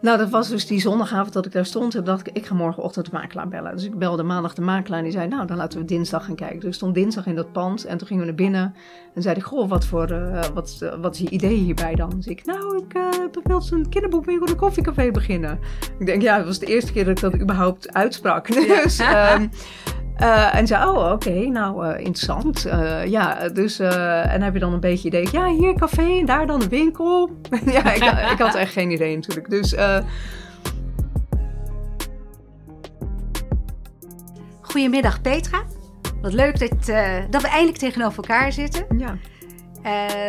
Nou, dat was dus die zondagavond dat ik daar stond. Toen dacht ik, ik ga morgenochtend de makelaar bellen. Dus ik belde maandag de makelaar en die zei, nou, dan laten we dinsdag gaan kijken. Dus ik stond dinsdag in dat pand en toen gingen we naar binnen. En zei ik, goh, wat, voor, uh, wat, uh, wat is je idee hierbij dan? Dus ik, nou, ik uh, wil een kinderboekwinkel, een koffiecafé beginnen. Ik denk, ja, het was de eerste keer dat ik dat überhaupt uitsprak. Dus... um, Uh, en zei, oh, oké, okay, nou, uh, interessant. Uh, ja, dus, en heb je dan een beetje idee, ja, hier café en daar dan een winkel. ja, ik, ik, had echt geen idee natuurlijk. Dus... Goedemiddag Petra. Wat leuk dat, dat we eindelijk tegenover elkaar zitten. Ja.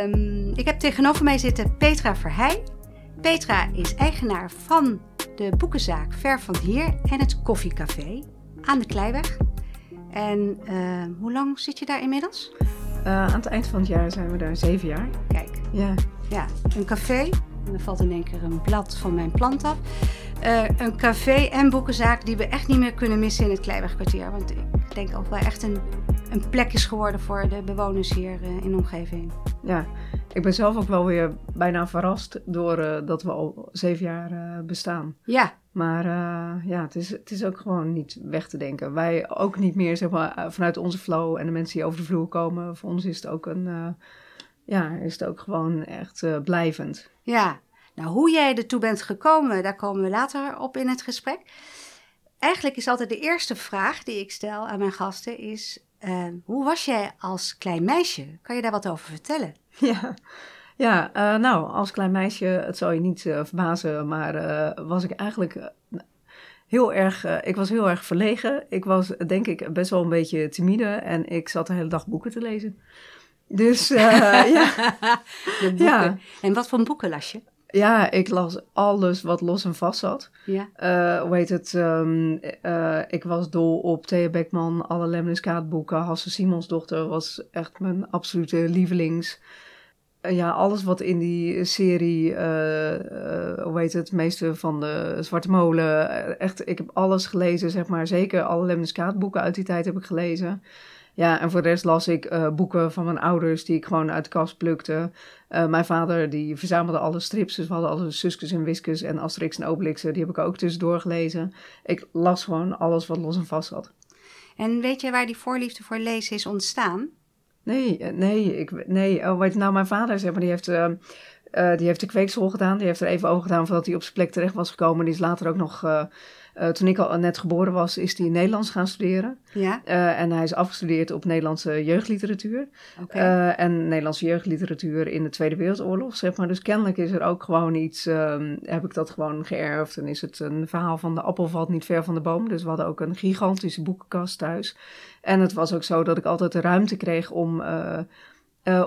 Um, ik heb tegenover mij zitten Petra Verheij. Petra is eigenaar van de boekenzaak Ver van Hier en het koffiecafé aan de Kleiweg. En uh, hoe lang zit je daar inmiddels? Uh, aan het eind van het jaar zijn we daar zeven jaar. Kijk. Ja. Ja, een café. En dan valt in één keer een blad van mijn plant af. Uh, een café en boekenzaak die we echt niet meer kunnen missen in het Kleiwegkwartier. Want ik denk ook wel echt een, een plek is geworden voor de bewoners hier in de omgeving. Ja, ik ben zelf ook wel weer bijna verrast door dat we al zeven jaar bestaan. Ja. Maar uh, ja, het is, het is ook gewoon niet weg te denken. Wij ook niet meer zeg maar, vanuit onze flow en de mensen die over de vloer komen. Voor ons is het ook, een, ja, is het ook gewoon echt blijvend. Ja, nou hoe jij ertoe bent gekomen, daar komen we later op in het gesprek. Eigenlijk is altijd de eerste vraag die ik stel aan mijn gasten is... Hoe was jij als klein meisje? Kan je daar wat over vertellen? Ja, ja uh, nou, als klein meisje, het zal je niet uh, verbazen, maar was ik eigenlijk heel erg, ik was heel erg verlegen. Ik was denk ik best wel een beetje timide en ik zat de hele dag boeken te lezen. Dus ja. De ja. En wat voor boeken las je? Ja, ik las alles wat los en vast zat. Ja. Uh, hoe heet het? Um, uh, ik was dol op Thea Beckman, alle Lemniskaat-boeken. Hasse Simonsdochter was echt mijn absolute lievelings. Uh, ja, alles wat in die serie, hoe heet het, meeste van de Zwarte Molen. Echt, ik heb alles gelezen, zeg maar. Zeker alle Lemniskaat-boeken uit die tijd heb ik gelezen. Ja, en voor de rest las ik boeken van mijn ouders die ik gewoon uit de kast plukte. Mijn vader die verzamelde alle strips, dus we hadden alle Suskes en Wiskus en Asterix en Obelixen. Die heb ik ook tussendoor gelezen. Ik las gewoon alles wat los en vast zat. En weet je waar die voorliefde voor lezen is ontstaan? Nee, nee, ik, nee. Oh, nou, mijn vader, zeg maar, die heeft... Uh, uh, die heeft de kweekschool gedaan. Die heeft er even over gedaan voordat hij op zijn plek terecht was gekomen. Die is later ook nog uh, uh, toen ik al net geboren was, is hij Nederlands gaan studeren. Ja. Uh, en hij is afgestudeerd op Nederlandse jeugdliteratuur. Okay. Uh, en Nederlandse jeugdliteratuur in de Tweede Wereldoorlog, zeg maar. Dus kennelijk is er ook gewoon iets, um, heb ik dat gewoon geërfd. En is het een verhaal van de appel valt niet ver van de boom. Dus we hadden ook een gigantische boekenkast thuis. En het was ook zo dat ik altijd de ruimte kreeg om... Uh,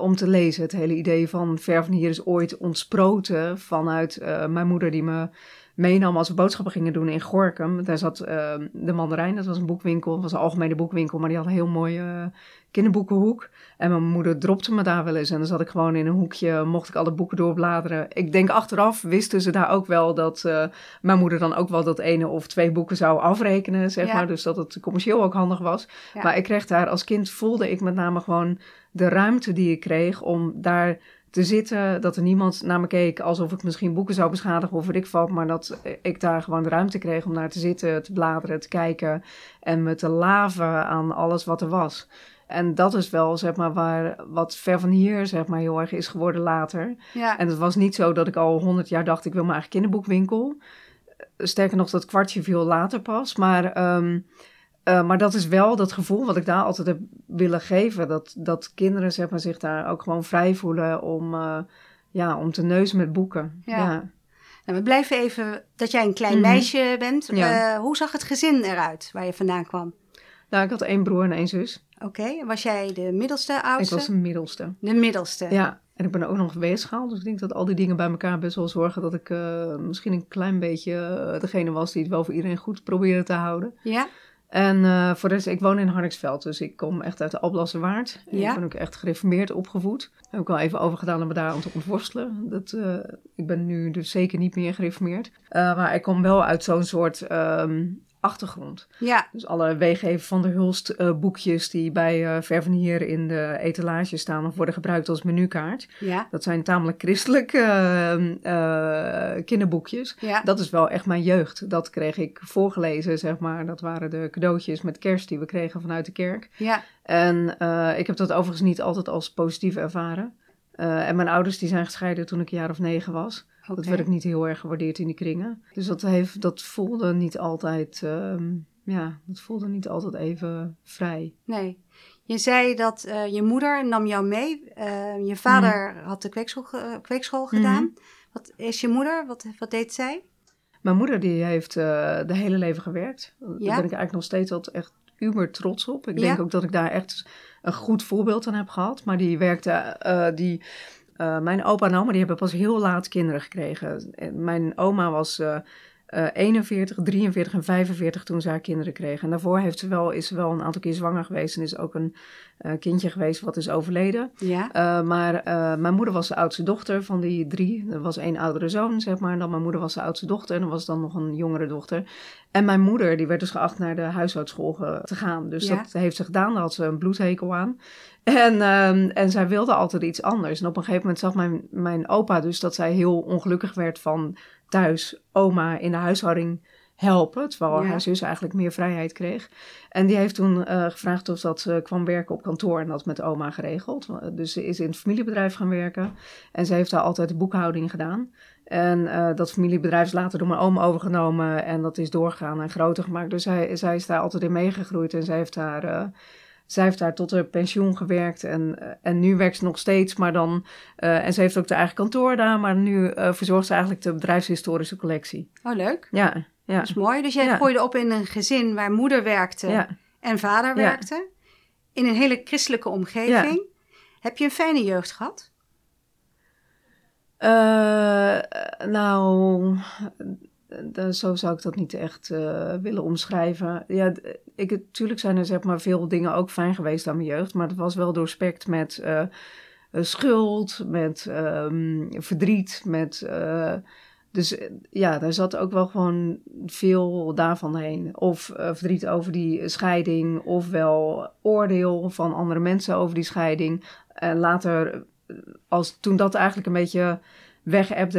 om te lezen. Het hele idee van Ver van Hier is ooit ontsproten vanuit uh, mijn moeder die me meenam als we boodschappen gingen doen in Gorkum. Daar zat uh, de Mandarijn, dat was een boekwinkel, dat was een algemene boekwinkel, maar die had een heel mooie uh, kinderboekenhoek. En mijn moeder dropte me daar wel eens en dan zat ik gewoon in een hoekje, mocht ik alle boeken doorbladeren. Ik denk achteraf wisten ze daar ook wel dat uh, mijn moeder dan ook wel dat ene of twee boeken zou afrekenen, zeg Ja. maar. Dus dat het commercieel ook handig was. Ja. Maar ik kreeg daar, als kind voelde ik met name gewoon de ruimte die ik kreeg om daar te zitten, dat er niemand naar me keek alsof ik misschien boeken zou beschadigen of weet ik wat, maar dat ik daar gewoon de ruimte kreeg om naar te zitten, te bladeren, te kijken en me te laven aan alles wat er was. En dat is wel, zeg maar, waar, wat ver van hier, zeg maar, heel erg is geworden later. Ja. En het was niet zo dat ik al honderd jaar dacht, ik wil mijn eigen kinderboekwinkel. Sterker nog, dat kwartje viel later pas. Maar, um, uh, maar dat is wel dat gevoel wat ik daar altijd heb willen geven. Dat, dat kinderen zeg maar, zich daar ook gewoon vrij voelen om, uh, ja, om te neuzen met boeken. Ja. ja. Nou, we blijven even dat jij een klein Mhm. meisje bent. Ja. Uh, hoe zag het gezin eruit waar je vandaan kwam? Nou, ik had één broer en één zus. Oké, was jij de middelste, oudste? Ik was de middelste. De middelste. Ja, en ik ben ook nog weegschaal. Dus ik denk dat al die dingen bij elkaar best wel zorgen dat ik misschien een klein beetje degene was die het wel voor iedereen goed probeerde te houden. Ja? En uh, voor de rest, ik woon in Hardingsveld, dus ik kom echt uit de Alblasserwaard. Ja. Ik ben ook echt gereformeerd opgevoed. Heb ik al even overgedaan om me daar aan te ontworstelen. Dat, uh, ik ben nu dus zeker niet meer gereformeerd. Uh, maar ik kom wel uit zo'n soort um, achtergrond. Ja, Dus alle W.G. van der Hulst eh, boekjes die bij eh Ver van Hier in de etalage staan of worden gebruikt als menukaart. ja, Dat zijn tamelijk christelijke eh, eh, kinderboekjes. ja. Dat is wel echt mijn jeugd. Dat kreeg ik voorgelezen, zeg maar. Dat waren de cadeautjes met kerst die we kregen vanuit de kerk. ja. En eh, ik heb dat overigens niet altijd als positief ervaren. Eh, en mijn ouders die zijn gescheiden toen ik een jaar of negen was. Dat werd ik niet heel erg gewaardeerd in die kringen. Dus dat, heeft, dat voelde niet altijd... ehm, ja, dat voelde niet altijd even vrij. Nee. Je zei dat eh, je moeder nam jou mee. Eh, je vader had de kweekschool, ge- kweekschool gedaan. Wat is je moeder? Wat, wat deed zij? Mijn moeder die heeft de hele leven gewerkt. Daar Ja? ben ik eigenlijk nog steeds altijd echt uber trots op. Ik Ja? denk ook dat ik daar echt een goed voorbeeld aan heb gehad. Maar die werkte, eh, die, eh, mijn opa en oma die hebben pas heel laat kinderen gekregen. En Mijn oma was eh, eh, 41, 43 en 45 toen ze haar kinderen kregen. En daarvoor heeft ze wel, is ze wel een aantal keer zwanger geweest. En is ook een eh, kindje geweest wat is overleden. Ja. Uh, maar mijn moeder was de oudste dochter van die drie. Er was één oudere zoon, zeg maar. En dan mijn moeder was de oudste dochter. En er was dan nog een jongere dochter. En mijn moeder, die werd dus geacht naar de huishoudschool te gaan. Dus Ja. dat heeft ze gedaan. Daar had ze een bloedhekel aan. En, um, en zij wilde altijd iets anders. En op een gegeven moment zag mijn, mijn opa dus dat zij heel ongelukkig werd van thuis oma in de huishouding helpen. Terwijl Ja. haar zus eigenlijk meer vrijheid kreeg. En die heeft toen uh, gevraagd of dat ze kwam werken op kantoor en dat met oma geregeld. Dus ze is in het familiebedrijf gaan werken. En ze heeft daar altijd de boekhouding gedaan. En uh, dat familiebedrijf is later door mijn oom overgenomen en dat is doorgegaan en groter gemaakt. Dus zij, zij is daar altijd in meegegroeid en zij heeft daar... Uh, zij heeft daar tot haar pensioen gewerkt en, uh, en nu werkt ze nog steeds, maar dan... Uh, en ze heeft ook de eigen kantoor daar, maar nu uh, verzorgt ze eigenlijk de bedrijfshistorische collectie. Oh, leuk. Ja, ja. Dat is mooi. Dus jij Ja. groeide op in een gezin waar moeder werkte Ja. en vader werkte. In een hele christelijke omgeving. Heb je een fijne jeugd gehad? Uh, nou, uh, zo zou ik dat niet echt uh, willen omschrijven. Ja, ik, natuurlijk zijn er zeg maar veel dingen ook fijn geweest aan mijn jeugd, maar het was wel doorspekt met uh, schuld, met um, verdriet, met. Dus ja, daar zat ook wel gewoon veel daarvan heen. Of verdriet over die scheiding, ofwel oordeel van andere mensen over die scheiding. En later als toen dat eigenlijk een beetje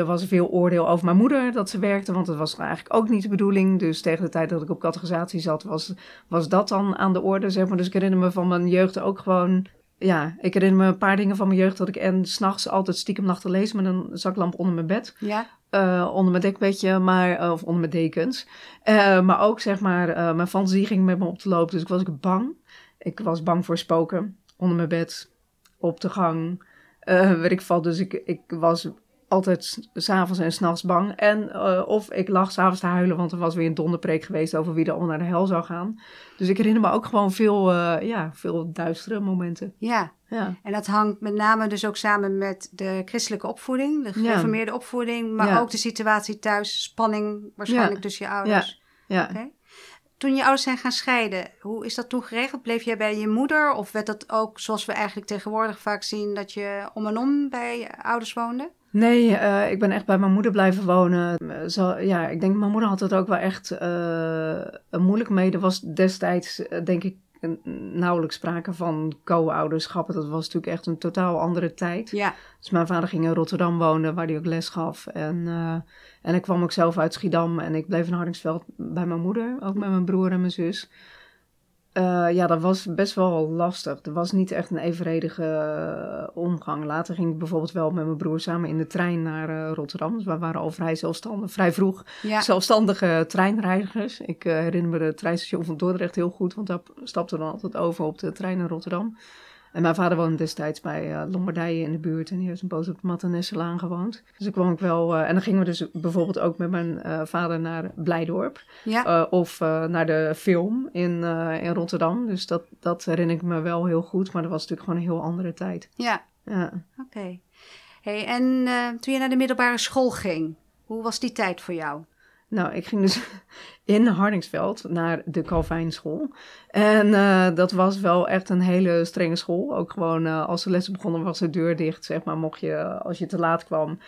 was er veel oordeel over mijn moeder dat ze werkte, want dat was eigenlijk ook niet de bedoeling. Dus tegen de tijd dat ik op categorisatie zat, was, was dat dan aan de orde, zeg maar. Dus ik herinner me van mijn jeugd ook gewoon... Ja, ik herinner me een paar dingen van mijn jeugd dat ik en s'nachts altijd stiekem te lezen met een zaklamp onder mijn bed. Ja. Uh, onder mijn dekbedje, maar, of onder mijn dekens. Uh, maar ook, zeg maar, mijn fantasie ging met me op te lopen. Dus ik was ik bang. Ik was bang voor spoken. Onder mijn bed, op de gang, weet ik veel. Dus ik, ik was altijd s'avonds en s'nachts bang. En uh, of ik lag s'avonds te huilen, want er was weer een donderpreek geweest over wie er allemaal naar de hel zou gaan. Dus ik herinner me ook gewoon veel, uh, ja, veel duistere momenten. Ja. ja. En dat hangt met name dus ook samen met de christelijke opvoeding, de gereformeerde ja. opvoeding, maar ja. ook de situatie thuis, spanning waarschijnlijk tussen je ouders. Ja. ja. Okay. Toen je ouders zijn gaan scheiden, hoe is dat toen geregeld? Bleef jij bij je moeder of werd dat ook, zoals we eigenlijk tegenwoordig vaak zien, dat je om en om bij ouders woonde? Nee, uh, ik ben echt bij mijn moeder blijven wonen. Zo, ja, ik denk, mijn moeder had het ook wel echt uh, moeilijk mee. Er was destijds, denk ik, nauwelijks sprake van co-ouderschappen. Dat was natuurlijk echt een totaal andere tijd. Ja. Dus mijn vader ging in Rotterdam wonen, waar hij ook les gaf. En, en ik kwam ook zelf uit Schiedam en ik bleef in Hardingsveld bij mijn moeder, ook met mijn broer en mijn zus. Uh, ja, dat was best wel lastig. Er was niet echt een evenredige uh, omgang. Later ging ik bijvoorbeeld wel met mijn broer samen in de trein naar uh, Rotterdam. Dus we waren al vrij zelfstandig, vrij vroeg ja. zelfstandige treinreizigers. Ik herinner me de treinstation van Dordrecht heel goed, want daar stapte dan altijd over op de trein naar Rotterdam. En mijn vader woonde destijds bij uh, Lombardije in de buurt en die heeft een poos op Mattenesselaan gewoond. Dus ik kwam ook wel, uh, en dan gingen we dus bijvoorbeeld ook met mijn uh, vader naar Blijdorp. Ja. of naar de film in, in Rotterdam. Dus dat, dat herinner ik me wel heel goed, maar dat was natuurlijk gewoon een heel andere tijd. Ja, ja. oké. Okay. Hey, en toen je naar de middelbare school ging, hoe was die tijd voor jou? Nou, ik ging dus in Hardingsveld naar de Calvijnschool. En uh, dat was wel echt een hele strenge school. Ook gewoon uh, als de lessen begonnen was de deur dicht, zeg maar. Mocht je, als je te laat kwam,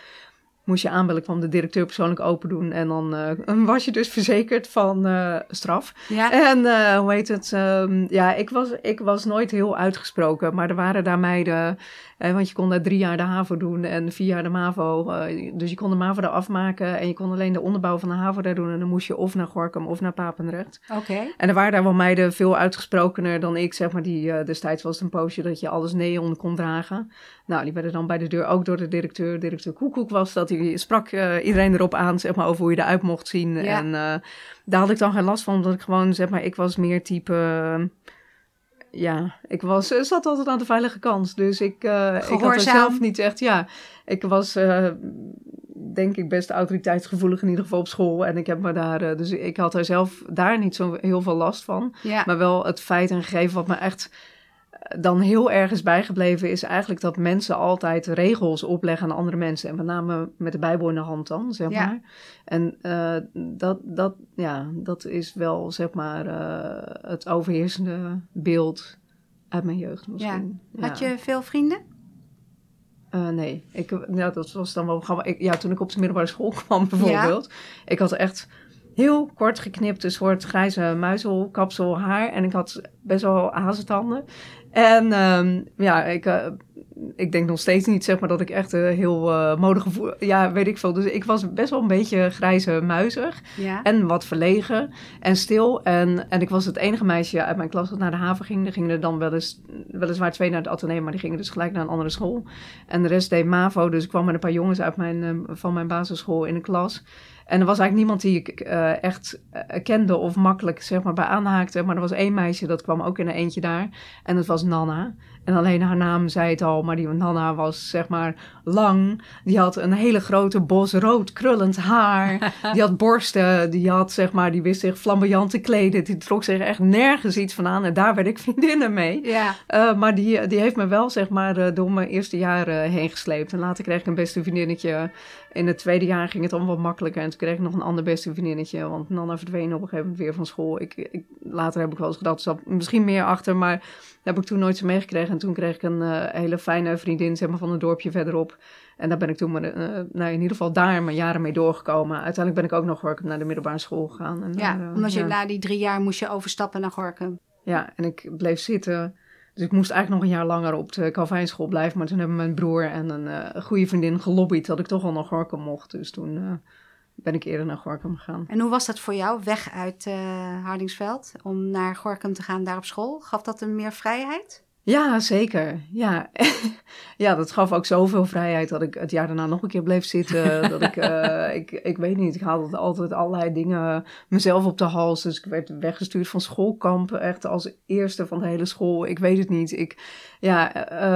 moest je aanbellen, kwam de directeur persoonlijk open doen. En dan uh, was je dus verzekerd van uh, straf. Ja. En uh, hoe heet het? Um, ja, ik was, ik was nooit heel uitgesproken. Maar er waren daar meiden eh, want je kon daar drie jaar de HAVO doen en vier jaar de MAVO. Dus je kon de MAVO daar afmaken en je kon alleen de onderbouw van de HAVO daar doen. En dan moest je of naar Gorkum of naar Papendrecht. Oké. En er waren daar wel meiden veel uitgesprokener dan ik, zeg maar. Die, destijds was het een poosje dat je alles neon kon dragen. Nou, die werden dan bij de deur ook door de directeur. Directeur Koekoek was dat. Die sprak iedereen erop aan, zeg maar, over hoe je eruit mocht zien. Ja. En daar had ik dan geen last van, omdat ik gewoon, zeg maar, ik was meer type ja, ik was, zat altijd aan de veilige kant. Dus ik, uh, ik had er zelf niet echt, ja. Ik was, uh, denk ik, best autoriteitsgevoelig in ieder geval op school. En ik heb me daar, uh, dus ik had er zelf daar niet zo heel veel last van. Ja. Maar wel het feit en gegeven wat me echt dan heel erg is bijgebleven, is eigenlijk dat mensen altijd regels opleggen aan andere mensen. En met name met de Bijbel in de hand dan, zeg Ja. maar. En uh, dat, dat, ja, dat is wel, zeg maar, uh, het overheersende beeld uit mijn jeugd misschien. Had je veel vrienden? Uh, nee, ik, ja, dat was dan wel grappig. Ik, ja, toen ik op de middelbare school kwam bijvoorbeeld. Ik had echt heel kort geknipt, een soort grijze muizelkapsel haar. En ik had best wel hazentanden. En um, ja, ik, uh, ik denk nog steeds niet zeg maar dat ik echt uh, heel uh, modegevoel... Ja, weet ik veel. Dus ik was best wel een beetje grijze muizig. Ja. En wat verlegen en stil. En, en ik was het enige meisje uit mijn klas dat naar de haven ging. Er gingen er dan wel eens, weliswaar twee naar het atelier, maar die gingen dus gelijk naar een andere school. En de rest deed MAVO. Dus ik kwam met een paar jongens uit mijn, van mijn basisschool in de klas. En er was eigenlijk niemand die ik uh, echt uh, kende of makkelijk zeg maar, bij aanhaakte. Maar er was één meisje, dat kwam ook in een eentje daar. En dat was Nana. En alleen haar naam zei het al, maar die Nana was zeg maar lang. Die had een hele grote bos rood krullend haar. Die had borsten, die had zeg maar, die wist zich flamboyant te kleden. Die trok zich echt nergens iets van aan. En daar werd ik vriendinnen mee. Ja. Uh, maar die, die heeft me wel zeg maar door mijn eerste jaren heen gesleept. En later kreeg ik een beste vriendinnetje. In het tweede jaar ging het allemaal wat makkelijker. En toen kreeg ik nog een ander beste vriendinnetje. Want Nana verdween op een gegeven moment weer van school. Ik, ik, later heb ik wel eens gedacht, er zat misschien meer achter. Maar heb ik toen nooit zo meegekregen. En toen kreeg ik een uh, hele fijne vriendin zeg maar, van een dorpje verderop. En daar ben ik toen maar, uh, nou, in ieder geval daar mijn jaren mee doorgekomen. Uiteindelijk ben ik ook nog Gorkum naar de middelbare school gegaan. En ja, daar, uh, omdat je ja. na die drie jaar moest je overstappen naar Gorkum. Ja, en ik bleef zitten. Dus ik moest eigenlijk nog een jaar langer op de Calvijnschool blijven. Maar toen hebben mijn broer en een uh, goede vriendin gelobbyd dat ik toch al naar Gorkum mocht. Dus toen ben ik eerder naar Gorkum gegaan. En hoe was dat voor jou, weg uit uh, Hardingsveld, om naar Gorkum te gaan daar op school? Gaf dat een meer vrijheid? Ja, zeker. Ja. ja, dat gaf ook zoveel vrijheid dat ik het jaar daarna nog een keer bleef zitten. dat ik, uh, ik, ik weet niet, ik haalde altijd allerlei dingen mezelf op de hals. Dus ik werd weggestuurd van schoolkampen, echt als eerste van de hele school. Ik weet het niet. Ik, ja,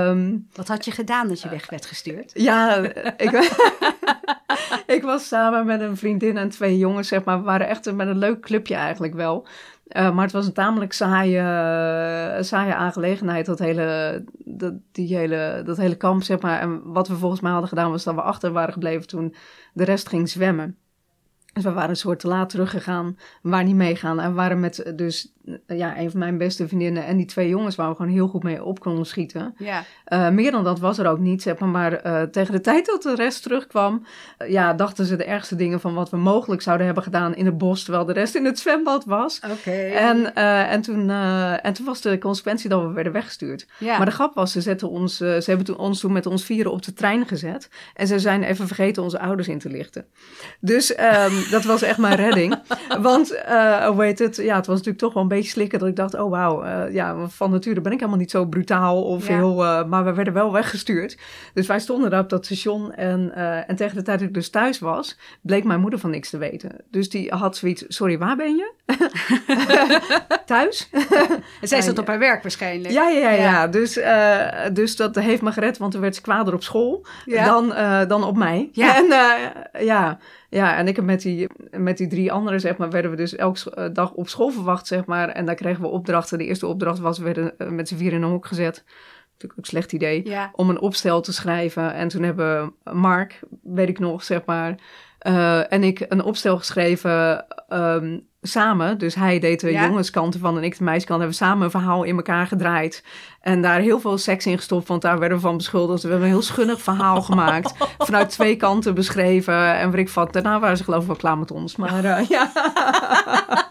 um, Wat had je gedaan dat je weg werd gestuurd? Ja, ik, ik was samen met een vriendin en twee jongens, zeg maar. We waren echt met een leuk clubje eigenlijk wel. Uh, maar het was een tamelijk saaie, uh, saaie aangelegenheid, dat hele, dat, die hele, dat hele kamp, zeg maar. En wat we volgens mij hadden gedaan, was dat we achter waren gebleven toen de rest ging zwemmen. Dus we waren een soort te laat teruggegaan, we waren niet meegaan. En we waren met dus ja, een van mijn beste vriendinnen en die twee jongens waar we gewoon heel goed mee op konden schieten. Ja. Uh, meer dan dat was er ook niet, zeg maar. Maar uh, tegen de tijd dat de rest terugkwam, uh, ja, dachten ze de ergste dingen van wat we mogelijk zouden hebben gedaan in het bos, terwijl de rest in het zwembad was. Oké. Okay. En, en, toen, en toen was de consequentie dat we werden weggestuurd. Ja. Maar de grap was, ze, zetten ons, ze hebben toen, ons toen met ons vieren op de trein gezet. En ze zijn even vergeten onze ouders in te lichten. Dus um, dat was echt mijn redding. Want, hoe heet het, ja, het was natuurlijk toch wel een beetje slikken dat ik dacht, oh wauw, uh, ja, van nature ben ik helemaal niet zo brutaal of Ja. heel, uh, maar we werden wel weggestuurd. Dus wij stonden daar op dat station en, uh, en tegen de tijd dat ik dus thuis was, bleek mijn moeder van niks te weten. Dus die had zoiets, sorry, waar ben je? thuis? en zij zat op haar werk waarschijnlijk. Ja, ja, ja. ja. ja. Dus, dus dat heeft me gered, want er werd ze kwader op school dan, dan op mij. Ja. En, ja. Ja, en ik heb met die, met die drie anderen, zeg maar, werden we dus elke dag op school verwacht, zeg maar. En daar kregen we opdrachten. De eerste opdracht was, we werden met z'n vier in een hok gezet. Natuurlijk ook een slecht idee. Ja. Om een opstel te schrijven. En toen hebben Mark, weet ik nog, zeg maar... Uh, en ik een opstel geschreven um, samen. Dus hij deed de ja. jongenskant ervan en ik de meiskant. Hebben we samen een verhaal in elkaar gedraaid. En daar heel veel seks in gestopt, want daar werden we van beschuldigd. We hebben een heel schunnig verhaal gemaakt. Vanuit twee kanten beschreven. En wat ik van, daarna waren ze geloof ik wel klaar met ons. Maar uh, ja.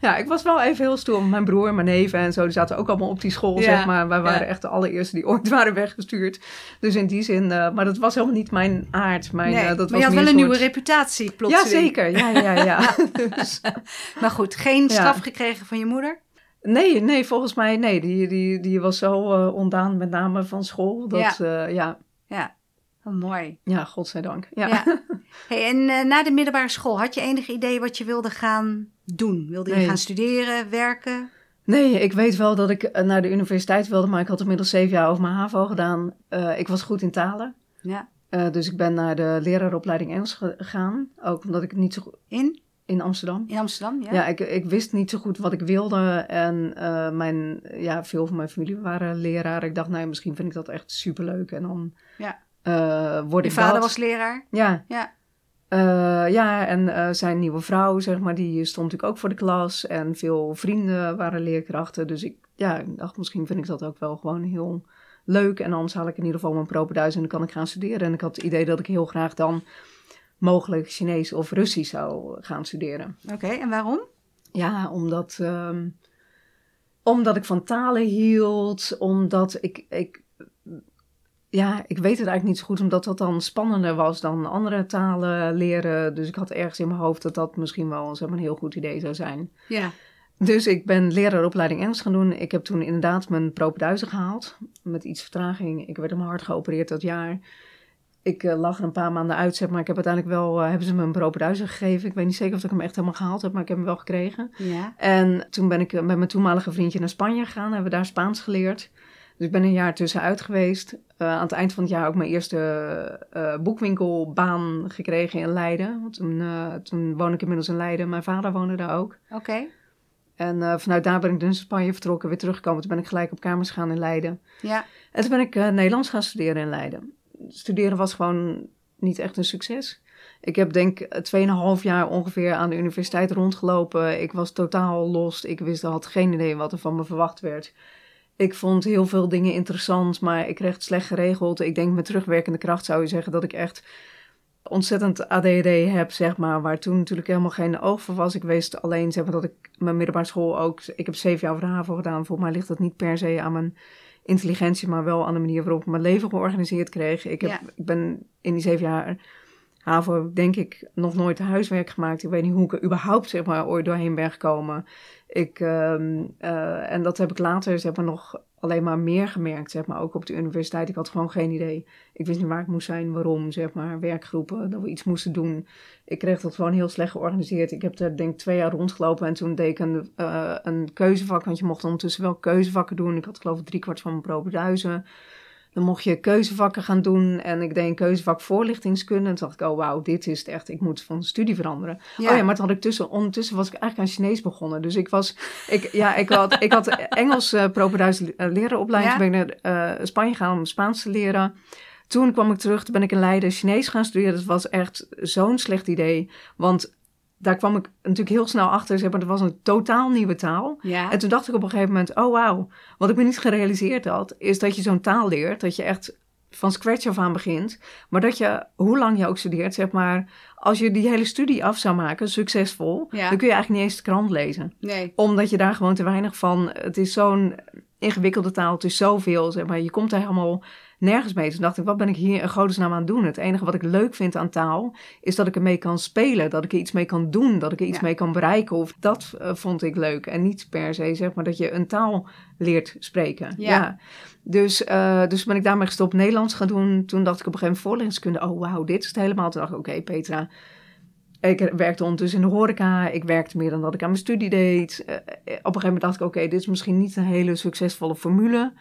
ja, ik was wel even heel stoer. Mijn broer mijn neven en zo, die zaten ook allemaal op die school, zeg maar. Wij waren echt de allereerste die ooit waren weggestuurd. Dus in die zin, uh, maar dat was helemaal niet mijn aard. Mijn, nee, uh, dat maar was je had wel een nieuwe reputatie, plotseling. Ja, zeker. Ja, ja, ja. dus. maar goed, geen straf gekregen van je moeder? Nee, nee, volgens mij nee. Die, die, die was zo uh, ontdaan, met name van school. Dat, ja. ja. ja. Oh, mooi. Ja, godzijdank. Ja. ja. Hey, en uh, na de middelbare school, had je enig idee wat je wilde gaan doen? Wilde je nee. gaan studeren, werken? Nee, ik weet wel dat ik naar de universiteit wilde, maar ik had inmiddels zeven jaar over mijn HAVO gedaan. Uh, ik was goed in talen. Ja. Uh, dus ik ben naar de leraaropleiding Engels gegaan. Ook omdat ik niet zo goed... In? In Amsterdam. In Amsterdam, ja. Ja, ik, ik wist niet zo goed wat ik wilde. En uh, mijn, ja, veel van mijn familie waren leraren. Ik dacht, nou, misschien vind ik dat echt superleuk. En dan ja. uh, word Je ik vader dat. was leraar? Ja. Ja. Uh, ja, en zijn nieuwe vrouw, zeg maar, die stond natuurlijk ook voor de klas. En veel vrienden waren leerkrachten. Dus ik, ja, ik dacht, misschien vind ik dat ook wel gewoon heel leuk. En anders haal ik in ieder geval mijn propenduis en dan kan ik gaan studeren. En ik had het idee dat ik heel graag dan mogelijk Chinees of Russisch zou gaan studeren. Oké, okay, en waarom? Ja, omdat, um, omdat ik van talen hield, omdat ik, ik, ja, ik weet het eigenlijk niet zo goed, omdat dat dan spannender was dan andere talen leren. Dus ik had ergens in mijn hoofd dat dat misschien wel zeg maar, een heel goed idee zou zijn. Ja. Dus ik ben leraaropleiding Engels gaan doen. Ik heb toen inderdaad mijn propenduizen gehaald, met iets vertraging. Ik werd om hard geopereerd dat jaar ik uh, lag er een paar maanden uit, zeg maar. Ik heb uiteindelijk wel, uh, hebben ze me een propenduizen gegeven. Ik weet niet zeker of ik hem echt helemaal gehaald heb, maar ik heb hem wel gekregen. Ja. En toen ben ik uh, met mijn toenmalige vriendje naar Spanje gegaan. Hebben we daar Spaans geleerd. Dus ik ben een jaar tussenuit geweest. Aan het eind van het jaar ook mijn eerste boekwinkelbaan gekregen in Leiden. Want toen, toen woon ik inmiddels in Leiden. Mijn vader woonde daar ook. Oké. Okay. En vanuit daar ben ik dus in Spanje vertrokken, weer teruggekomen. Toen ben ik gelijk op kamers gegaan in Leiden. Ja. En toen ben ik Nederlands gaan studeren in Leiden studeren was gewoon niet echt een succes. Ik heb denk 2,5 jaar ongeveer aan de universiteit rondgelopen. Ik was totaal los. Ik wist, had geen idee wat er van me verwacht werd. Ik vond heel veel dingen interessant, maar ik kreeg het slecht geregeld. Ik denk met terugwerkende kracht zou je zeggen dat ik echt ontzettend ADD heb, zeg maar. Waar toen natuurlijk helemaal geen oog voor was. Ik wist alleen, zeg maar, dat ik mijn middelbare school ook... Ik heb zeven jaar de HAVO gedaan. Volgens mij ligt dat niet per se aan mijn intelligentie, maar wel aan de manier waarop ik mijn leven georganiseerd kreeg. Ik, heb, Ja. ik ben in die zeven jaar HAVO, denk ik, nog nooit huiswerk gemaakt. Ik weet niet hoe ik er überhaupt, zeg maar, ooit doorheen ben gekomen. Ik, ehm, eh, en dat heb ik later, zeg maar, nog alleen maar meer gemerkt, zeg maar, ook op de universiteit. Ik had gewoon geen idee. Ik wist niet waar ik moest zijn, waarom, zeg maar, werkgroepen, dat we iets moesten doen. Ik kreeg dat gewoon heel slecht georganiseerd. Ik heb er denk ik twee jaar rondgelopen en toen deed ik een, een keuzevak, want je mocht ondertussen wel keuzevakken doen. Ik had geloof ik driekwart van mijn propenduizen. Dan mocht je keuzevakken gaan doen en ik deed een keuzevak voorlichtingskunde. En toen dacht ik, oh wauw, dit is het echt, ik moet van studie veranderen. Ja. Oh ja, maar toen had ik tussen, ondertussen was ik eigenlijk aan Chinees begonnen. Dus ik was, ik, ja, ik had, ik had Engels uh, propenduis leren opleiding. Ja. Toen ben ik naar uh, Spanje gegaan om Spaans te leren. Toen kwam ik terug, toen ben ik in Leiden Chinees gaan studeren. Dat was echt zo'n slecht idee, want daar kwam ik natuurlijk heel snel achter. Zeg maar, dat was een totaal nieuwe taal. Ja. En toen dacht ik op een gegeven moment, oh wauw. Wat ik me niet gerealiseerd had, is dat je zo'n taal leert. Dat je echt van scratch af aan begint. Maar dat je, hoe lang je ook studeert, zeg maar... Als je die hele studie af zou maken, succesvol... Ja. dan kun je eigenlijk niet eens de krant lezen. Nee. Omdat je daar gewoon te weinig van... Het is zo'n ingewikkelde taal, het is zoveel, zeg maar. Je komt daar helemaal nergens mee. Toen dacht ik, wat ben ik hier in godesnaam aan het doen? Het enige wat ik leuk vind aan taal, is dat ik ermee kan spelen. Dat ik er iets mee kan doen, dat ik er iets Ja. mee kan bereiken. Of dat eh, vond ik leuk. En niet per se, zeg maar, dat je een taal leert spreken. Ja. Dus, eh, dus ben ik daarmee gestopt Nederlands gaan doen. Toen dacht ik op een gegeven moment voorlichtingskunde, oh wauw, dit is het helemaal. Toen dacht ik, oké Petra, ik werkte ondertussen in de horeca. Ik werkte meer dan dat ik aan mijn studie deed. Eh, op een gegeven moment dacht ik, oké, dit is misschien niet een hele succesvolle formule.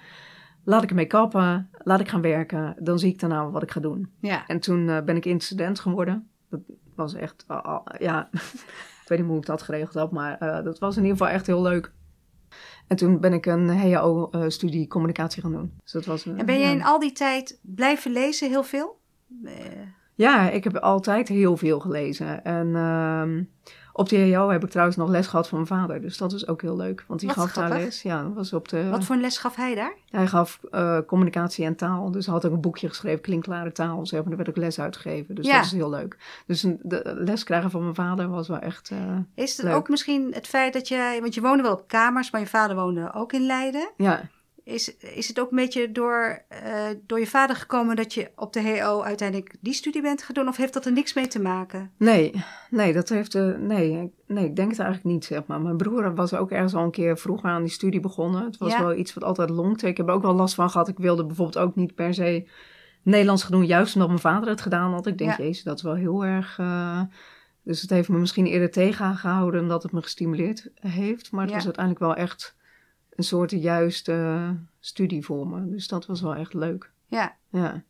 Laat ik ermee kappen. Laat ik gaan werken. Dan zie ik daarna wat ik ga doen. Ja. En toen eh, ben ik incident geworden. Dat was echt, ja, ik weet niet hoe ik dat geregeld had, maar eh, dat was in ieder geval echt heel leuk. En toen ben ik een HAO-studie communicatie gaan doen. Dus dat was, een- En ben je ja. in al die tijd blijven lezen heel veel? Eh, Ja, ik heb altijd heel veel gelezen. En ehm, op de EO heb ik trouwens nog les gehad van mijn vader. Dus dat is ook heel leuk. Want die Wat gaf daar les. Ja, dat was op de... Wat voor een les gaf hij daar? Hij gaf eh, communicatie en taal. Dus hij had ook een boekje geschreven, Klinkklare taal. Zeg maar, daar werd ook les uitgegeven. Dus Ja. dat is heel leuk. Dus een- de les krijgen van mijn vader was wel echt... eh, Is het Leuk. ook misschien het feit dat jij, want je woonde wel op kamers, maar je vader woonde ook in Leiden. ja, Is, is het ook een beetje door, eh, door je vader gekomen dat je op de HO uiteindelijk die studie bent doen? Of heeft dat er niks mee te maken? Nee, nee, dat heeft. eh, nee, nee, ik denk het eigenlijk niet, zeg maar. Mijn broer was ook ergens al een keer vroeger aan die studie begonnen. Het was Ja. wel iets wat altijd longte. Ik heb er ook wel last van gehad. Ik wilde bijvoorbeeld ook niet per se Nederlands gaan doen, juist omdat mijn vader het gedaan had. Ik denk, Ja. jezus, dat is wel heel erg. eh, dus het heeft me misschien eerder tegengehouden dan dat het me gestimuleerd heeft. Maar het Ja. was uiteindelijk wel echt een soort juiste studie voor me. Dus dat was wel echt leuk. Ja, Ja.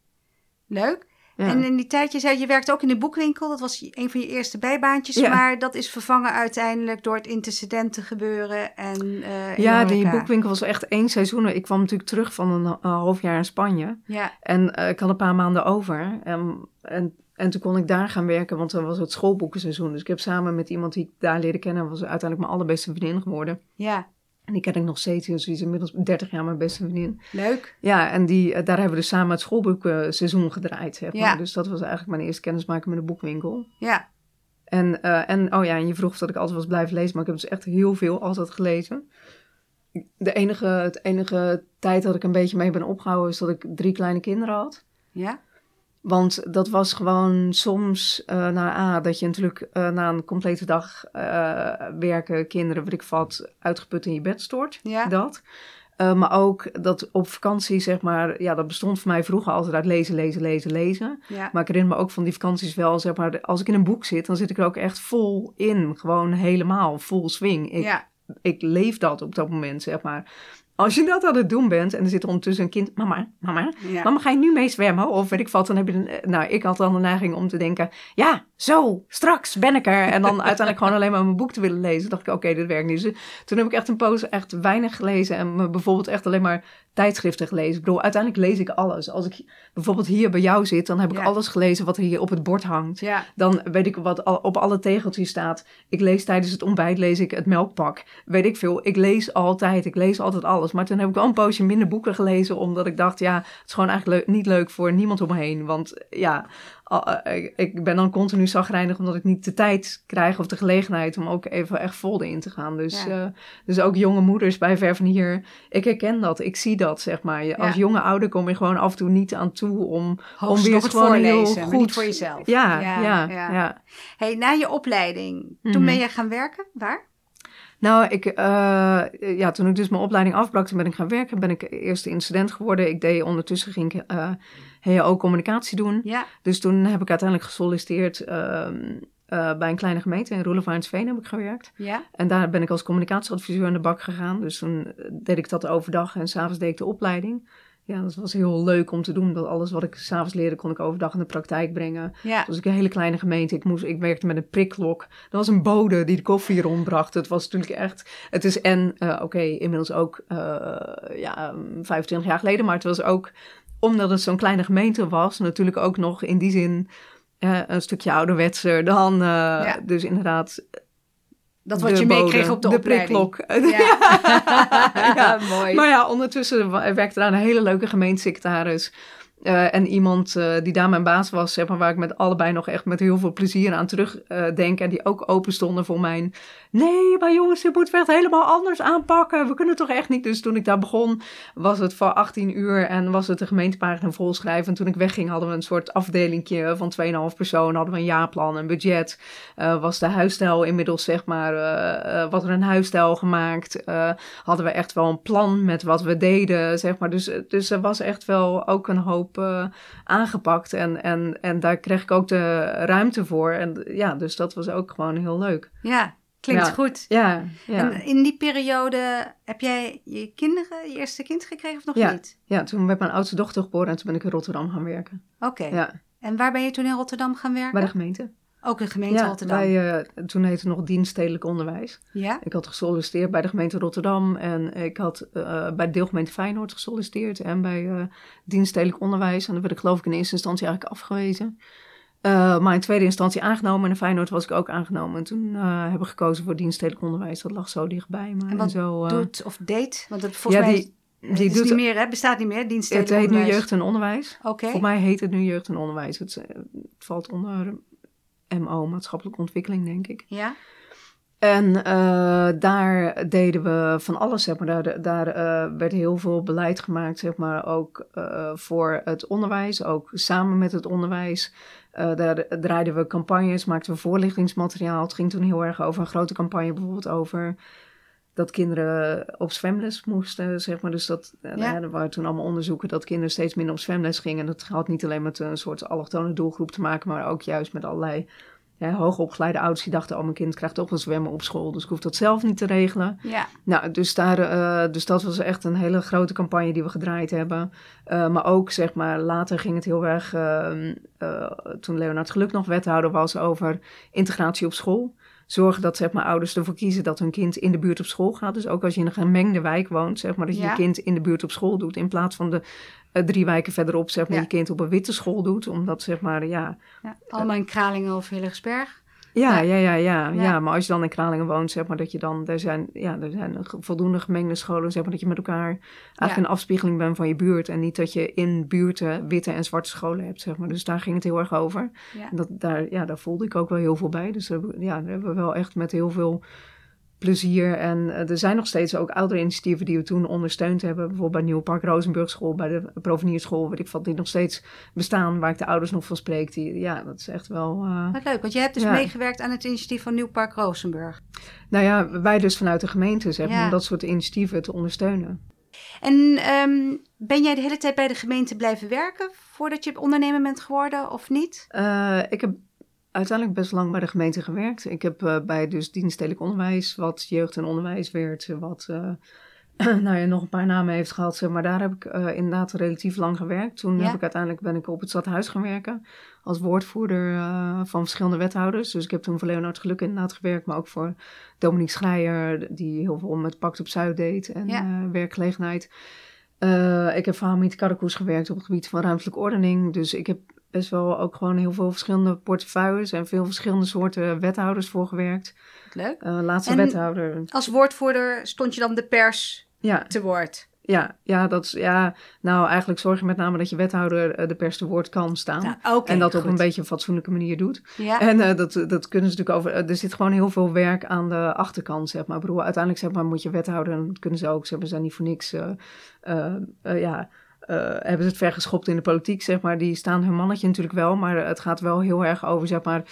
leuk. ja. En in die tijd, je zei, je werkte ook in de boekwinkel. Dat was een van je eerste bijbaantjes. Ja. Maar dat is vervangen uiteindelijk door het intercedenten gebeuren. En, eh, ja, die boekwinkel was echt één seizoen. Ik kwam natuurlijk terug van een, een half jaar in Spanje. Ja, En eh, ik had een paar maanden over. En, en, en toen kon ik daar gaan werken, want dan was het schoolboekenseizoen. Dus ik heb samen met iemand die ik daar leerde kennen, was uiteindelijk mijn allerbeste vriendin geworden. ja, En die ken ik nog steeds, dus die is inmiddels 30 jaar mijn beste vriendin. leuk. Ja, en die, eh, daar hebben we dus samen het schoolboekenseizoen gedraaid, zeg maar. Ja. Dus dat was eigenlijk mijn eerste kennismaking met de boekwinkel. Ja, En, eh, en, oh ja, en je vroeg of dat ik altijd was blijven lezen, maar ik heb dus echt heel veel altijd gelezen. De enige, het enige tijd dat ik een beetje mee ben opgehouden is dat ik drie kleine kinderen had. ja, Want dat was gewoon soms eh na A, dat je natuurlijk eh, na een complete dag eh, werken, kinderen, wat ik vat, uitgeput in je bed stort. ja. Dat. Maar ook dat op vakantie, zeg maar, ja, dat bestond voor mij vroeger altijd uit lezen, lezen, lezen, lezen. ja. Maar ik herinner me ook van die vakanties wel, zeg maar, als ik in een boek zit, dan zit ik er ook echt vol in. Gewoon helemaal, full swing. Ik, ja. ik leef dat op dat moment, zeg maar. Als je dat aan het doen bent en er zit er ondertussen een kind, mama, mama, ja. Mama, ga je nu mee zwemmen? Of weet ik wat, dan heb je... Een, nou, ik had dan de neiging om te denken... Ja, zo, straks ben ik er. En dan uiteindelijk gewoon alleen maar mijn boek te willen lezen. Dacht ik, oké, dit werkt niet. Dus toen heb ik echt een poos echt weinig gelezen. En me bijvoorbeeld echt alleen maar tijdschriften gelezen. Ik bedoel, uiteindelijk lees ik alles. Als ik bijvoorbeeld hier bij jou zit... dan heb ik Ja. alles gelezen wat er hier op het bord hangt. ja. Dan weet ik wat al- op alle tegeltjes staat. Ik lees tijdens het ontbijt lees ik het melkpak. Weet ik veel. Ik lees altijd. Ik lees altijd alles. Maar toen heb ik wel een poosje minder boeken gelezen. Omdat ik dacht, ja, het is gewoon eigenlijk niet leuk voor niemand om me heen. Want ja, ik- ik ben dan continu zagrijnig omdat ik niet de tijd krijg of de gelegenheid om ook even echt vol in te gaan. Dus, Ja. eh, dus ook jonge moeders bij ver van hier. Ik herken dat. Ik zie dat, zeg maar. Als jonge ouder kom je gewoon af en toe niet aan toe om, om weer het gewoon heel voorlezen, goed- voor jezelf. Ja, Ja, ja. Hey, na je opleiding, toen Mhm. ben je gaan werken? Waar? Nou, ik, eh, ja, toen ik dus mijn opleiding afbrak, toen ben ik gaan werken. Ben ik eerst incident geworden. Ik deed ondertussen ging ik eh HO communicatie doen. Ja, Dus toen heb ik uiteindelijk gesolliciteerd ehm, eh, bij een kleine gemeente in Roelevaansveen heb ik gewerkt. ja, En daar ben ik als communicatieadviseur aan de bak gegaan. Dus toen eh, deed ik dat overdag en s'avonds deed ik de opleiding. Ja, dat was heel leuk om te doen. Dat alles wat ik s'avonds leerde, kon ik overdag in de praktijk brengen. ja. Was ook een hele kleine gemeente. Ik, moest, ik werkte met een prikklok. Er was een bode die de koffie rondbracht. Het was natuurlijk echt... Het is en, eh, oké, inmiddels ook ja, 25 jaar geleden. Maar het was ook, omdat het zo'n kleine gemeente was... natuurlijk ook nog in die zin eh, een stukje ouderwetser dan... eh, Dus inderdaad... Dat wat je meekreeg op de, de prikklok. Ja. Ja. mooi. Maar ja, ondertussen werkte daar een hele leuke gemeentesecretaris. Eh, en iemand eh, die daar mijn baas was, zeg maar, waar ik met allebei nog echt met heel veel plezier aan terugdenk. en die ook open stonden voor mijn. Nee, maar jongens, moeten we echt helemaal anders aanpakken. We kunnen toch echt niet. Dus toen ik daar begon, was het voor 18 uur en was het de gemeentepagina volschrijven. En toen ik wegging, hadden we een soort afdelingje van 2,5 personen. Hadden we een jaarplan, een budget. Eh, was de huisstijl inmiddels, zeg maar, eh eh, wat er een huisstijl gemaakt. Eh, hadden we echt wel een plan met wat we deden, zeg maar. Dus, dus er was echt wel ook een hoop eh, aangepakt. En, en, en daar kreeg ik ook de ruimte voor. En ja, dus dat was ook gewoon heel leuk. Ja, klinkt Ja. goed. Ja, ja. En in die periode heb jij je kinderen, je eerste kind gekregen of nog Ja. niet? ja, toen werd mijn oudste dochter geboren en toen ben ik in Rotterdam gaan werken. Oké. Ja, En waar ben je toen in Rotterdam gaan werken? bij de gemeente. Ook in gemeente ja, Rotterdam. Eh, toen heette het nog dienststedelijk onderwijs. Ja? Ik had gesolliciteerd bij de gemeente Rotterdam en ik had eh, bij de deelgemeente Feyenoord gesolliciteerd en bij eh dienststedelijk onderwijs. En dan werd ik geloof ik in eerste instantie eigenlijk afgewezen. Uh, maar in tweede instantie aangenomen. En in Feyenoord was ik ook aangenomen. En toen uh, hebben we gekozen voor dienststedelijk onderwijs. Dat lag zo dichtbij. Maar en wat zo, uh, doet of deed? Want het volgens ja, mij die, doet, niet meer, hè? bestaat niet meer, dienststedelijk Het heet nu onderwijs. jeugd en onderwijs. Oké. Voor mij heet het nu jeugd en onderwijs. Het, het valt onder MO, maatschappelijke ontwikkeling, denk ik. Ja. En uh, daar deden we van alles, zeg maar. Daar, daar uh, werd heel veel beleid gemaakt, zeg maar, ook uh, voor het onderwijs, ook samen met het onderwijs. daar draaiden we campagnes, maakten we voorlichtingsmateriaal. Het ging toen heel erg over een grote campagne, bijvoorbeeld over dat kinderen op zwemles moesten, zeg maar. Dus dat, ja. er waren toen allemaal onderzoeken dat kinderen steeds minder op zwemles gingen. En dat had niet alleen met een soort allochtone doelgroep te maken, maar ook juist met allerlei ja, hoogopgeleide ouders die dachten, oh mijn kind krijgt toch wel zwemmen op school, dus ik hoef dat zelf niet te regelen. Ja. Nou, dus, daar, uh, dus dat was echt een hele grote campagne die we gedraaid hebben. Uh, maar ook, zeg maar, later ging het heel erg, uh, toen Leonard Geluk nog wethouder was, over integratie op school. Zorgen dat zeg maar, ouders ervoor kiezen dat hun kind in de buurt op school gaat. Dus ook als je in een gemengde wijk woont, zeg maar, dat je Ja. je kind in de buurt op school doet. In plaats van de eh, drie wijken verderop, zeg maar, Ja. je kind op een witte school doet. Omdat, zeg maar, ja, ja. Allemaal in Kralingen of Hillegersberg. Ja, Ja. ja, ja, ja. Maar als je dan in Kralingen woont, zeg maar dat je dan, er zijn, ja, er zijn voldoende gemengde scholen, zeg maar dat je met elkaar eigenlijk een afspiegeling bent van je buurt. En niet dat je in buurten witte en zwarte scholen hebt, zeg maar. Dus daar ging het heel erg over. Ja. En dat, daar, ja, daar voelde ik ook wel heel veel bij. Dus we- ja, daar hebben we wel echt met heel veel plezier. En eh, er zijn nog steeds ook oudere initiatieven die we toen ondersteund hebben. Bijvoorbeeld bij Nieuw Park Rozenburgschool, bij de Provenierschool, weet ik wat, die nog steeds bestaan, waar ik de ouders nog van spreek. Die, ja, dat is echt wel... eh, Wat leuk, want je hebt dus Ja. meegewerkt aan het initiatief van Nieuwpark Rozenburg. Nou ja, wij dus vanuit de gemeente, zeg maar, Ja. om dat soort initiatieven te ondersteunen. En ehm, ben jij de hele tijd bij de gemeente blijven werken voordat je ondernemer bent geworden of niet? Eh, ik heb uiteindelijk best lang bij de gemeente gewerkt. Ik heb eh, bij dus dienststedelijk onderwijs, wat jeugd en onderwijs werd, wat eh, nou ja, nog een paar namen heeft gehad. zeg Maar daar heb ik eh, inderdaad relatief lang gewerkt. Toen Ja. heb ik uiteindelijk ben ik op het stadhuis gaan werken als woordvoerder eh, van verschillende wethouders. Dus ik heb toen voor Leonard Geluk inderdaad gewerkt, maar ook voor Dominique Schreier, die heel veel met Pact op Zuid deed en Ja. eh, werkgelegenheid. Eh, ik heb voor Hamid Karakoes gewerkt op het gebied van ruimtelijke ordening. Dus ik heb best wel ook gewoon heel veel verschillende portefeuilles en veel verschillende soorten wethouders voor gewerkt. Leuk. Eh, laatste En- wethouder. Als woordvoerder stond je dan de pers Ja, te woord. ja, ja, dat is, ja, nou eigenlijk zorg je met name dat je wethouder eh, de pers te woord kan staan. Nou, en dat op een beetje een fatsoenlijke manier doet. Ja, En eh, dat, dat kunnen ze natuurlijk over. er zit gewoon heel veel werk aan de achterkant, zeg maar. Ik bedoel, uiteindelijk zeg maar, moet je wethouder, en dat kunnen ze ook, zeg maar, ze zijn niet voor niks. ja, eh, hebben ze het ver geschopt in de politiek, zeg maar. Die staan hun mannetje natuurlijk wel, maar het gaat wel heel erg over, zeg maar.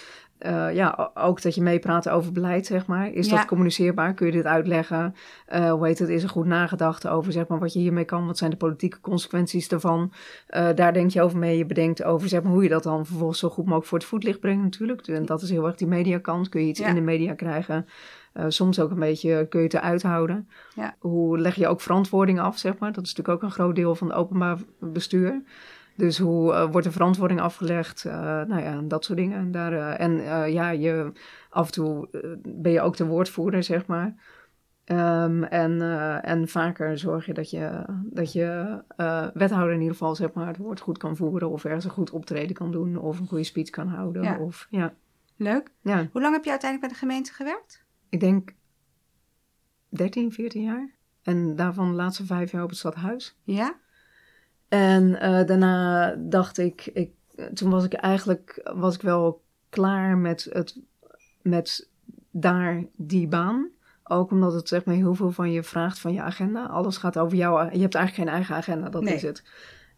eh, ja, ook dat je meepraat over beleid, zeg maar. Is Ja. dat communiceerbaar? Kun je dit uitleggen? Eh, hoe heet het? Is er goed nagedacht over, zeg maar, wat je hiermee kan? Wat zijn de politieke consequenties daarvan? Daar denk je over mee. Je bedenkt over, zeg maar, hoe je dat dan vervolgens zo goed mogelijk voor het voetlicht brengt natuurlijk. En dat is heel erg die mediakant. Kun je iets Ja. in de media krijgen? Eh, soms ook een beetje kun je het eruit houden. Ja. Hoe leg je ook verantwoording af, zeg maar? Dat is natuurlijk ook een groot deel van het openbaar bestuur. Dus hoe eh, wordt de verantwoording afgelegd? Eh, nou ja, dat soort dingen. En, daar, en ja, je, af en toe ben je ook de woordvoerder, zeg maar. Ehm, en, en vaker zorg je dat je, dat je wethouder in ieder geval zeg maar, het woord goed kan voeren. Of ergens een goed optreden kan doen. Of een goede speech kan houden. Ja. Of, ja, leuk. ja, Hoe lang heb je uiteindelijk bij de gemeente gewerkt? Ik denk 13, 14 jaar. En daarvan de laatste vijf jaar op het stadhuis. Ja? En eh, daarna dacht ik, ik, toen was ik eigenlijk was ik wel klaar met, het, met daar die baan. Ook omdat het zeg maar heel veel van je vraagt van je agenda. Alles gaat over jou. Je hebt eigenlijk geen eigen agenda, dat Nee. is het.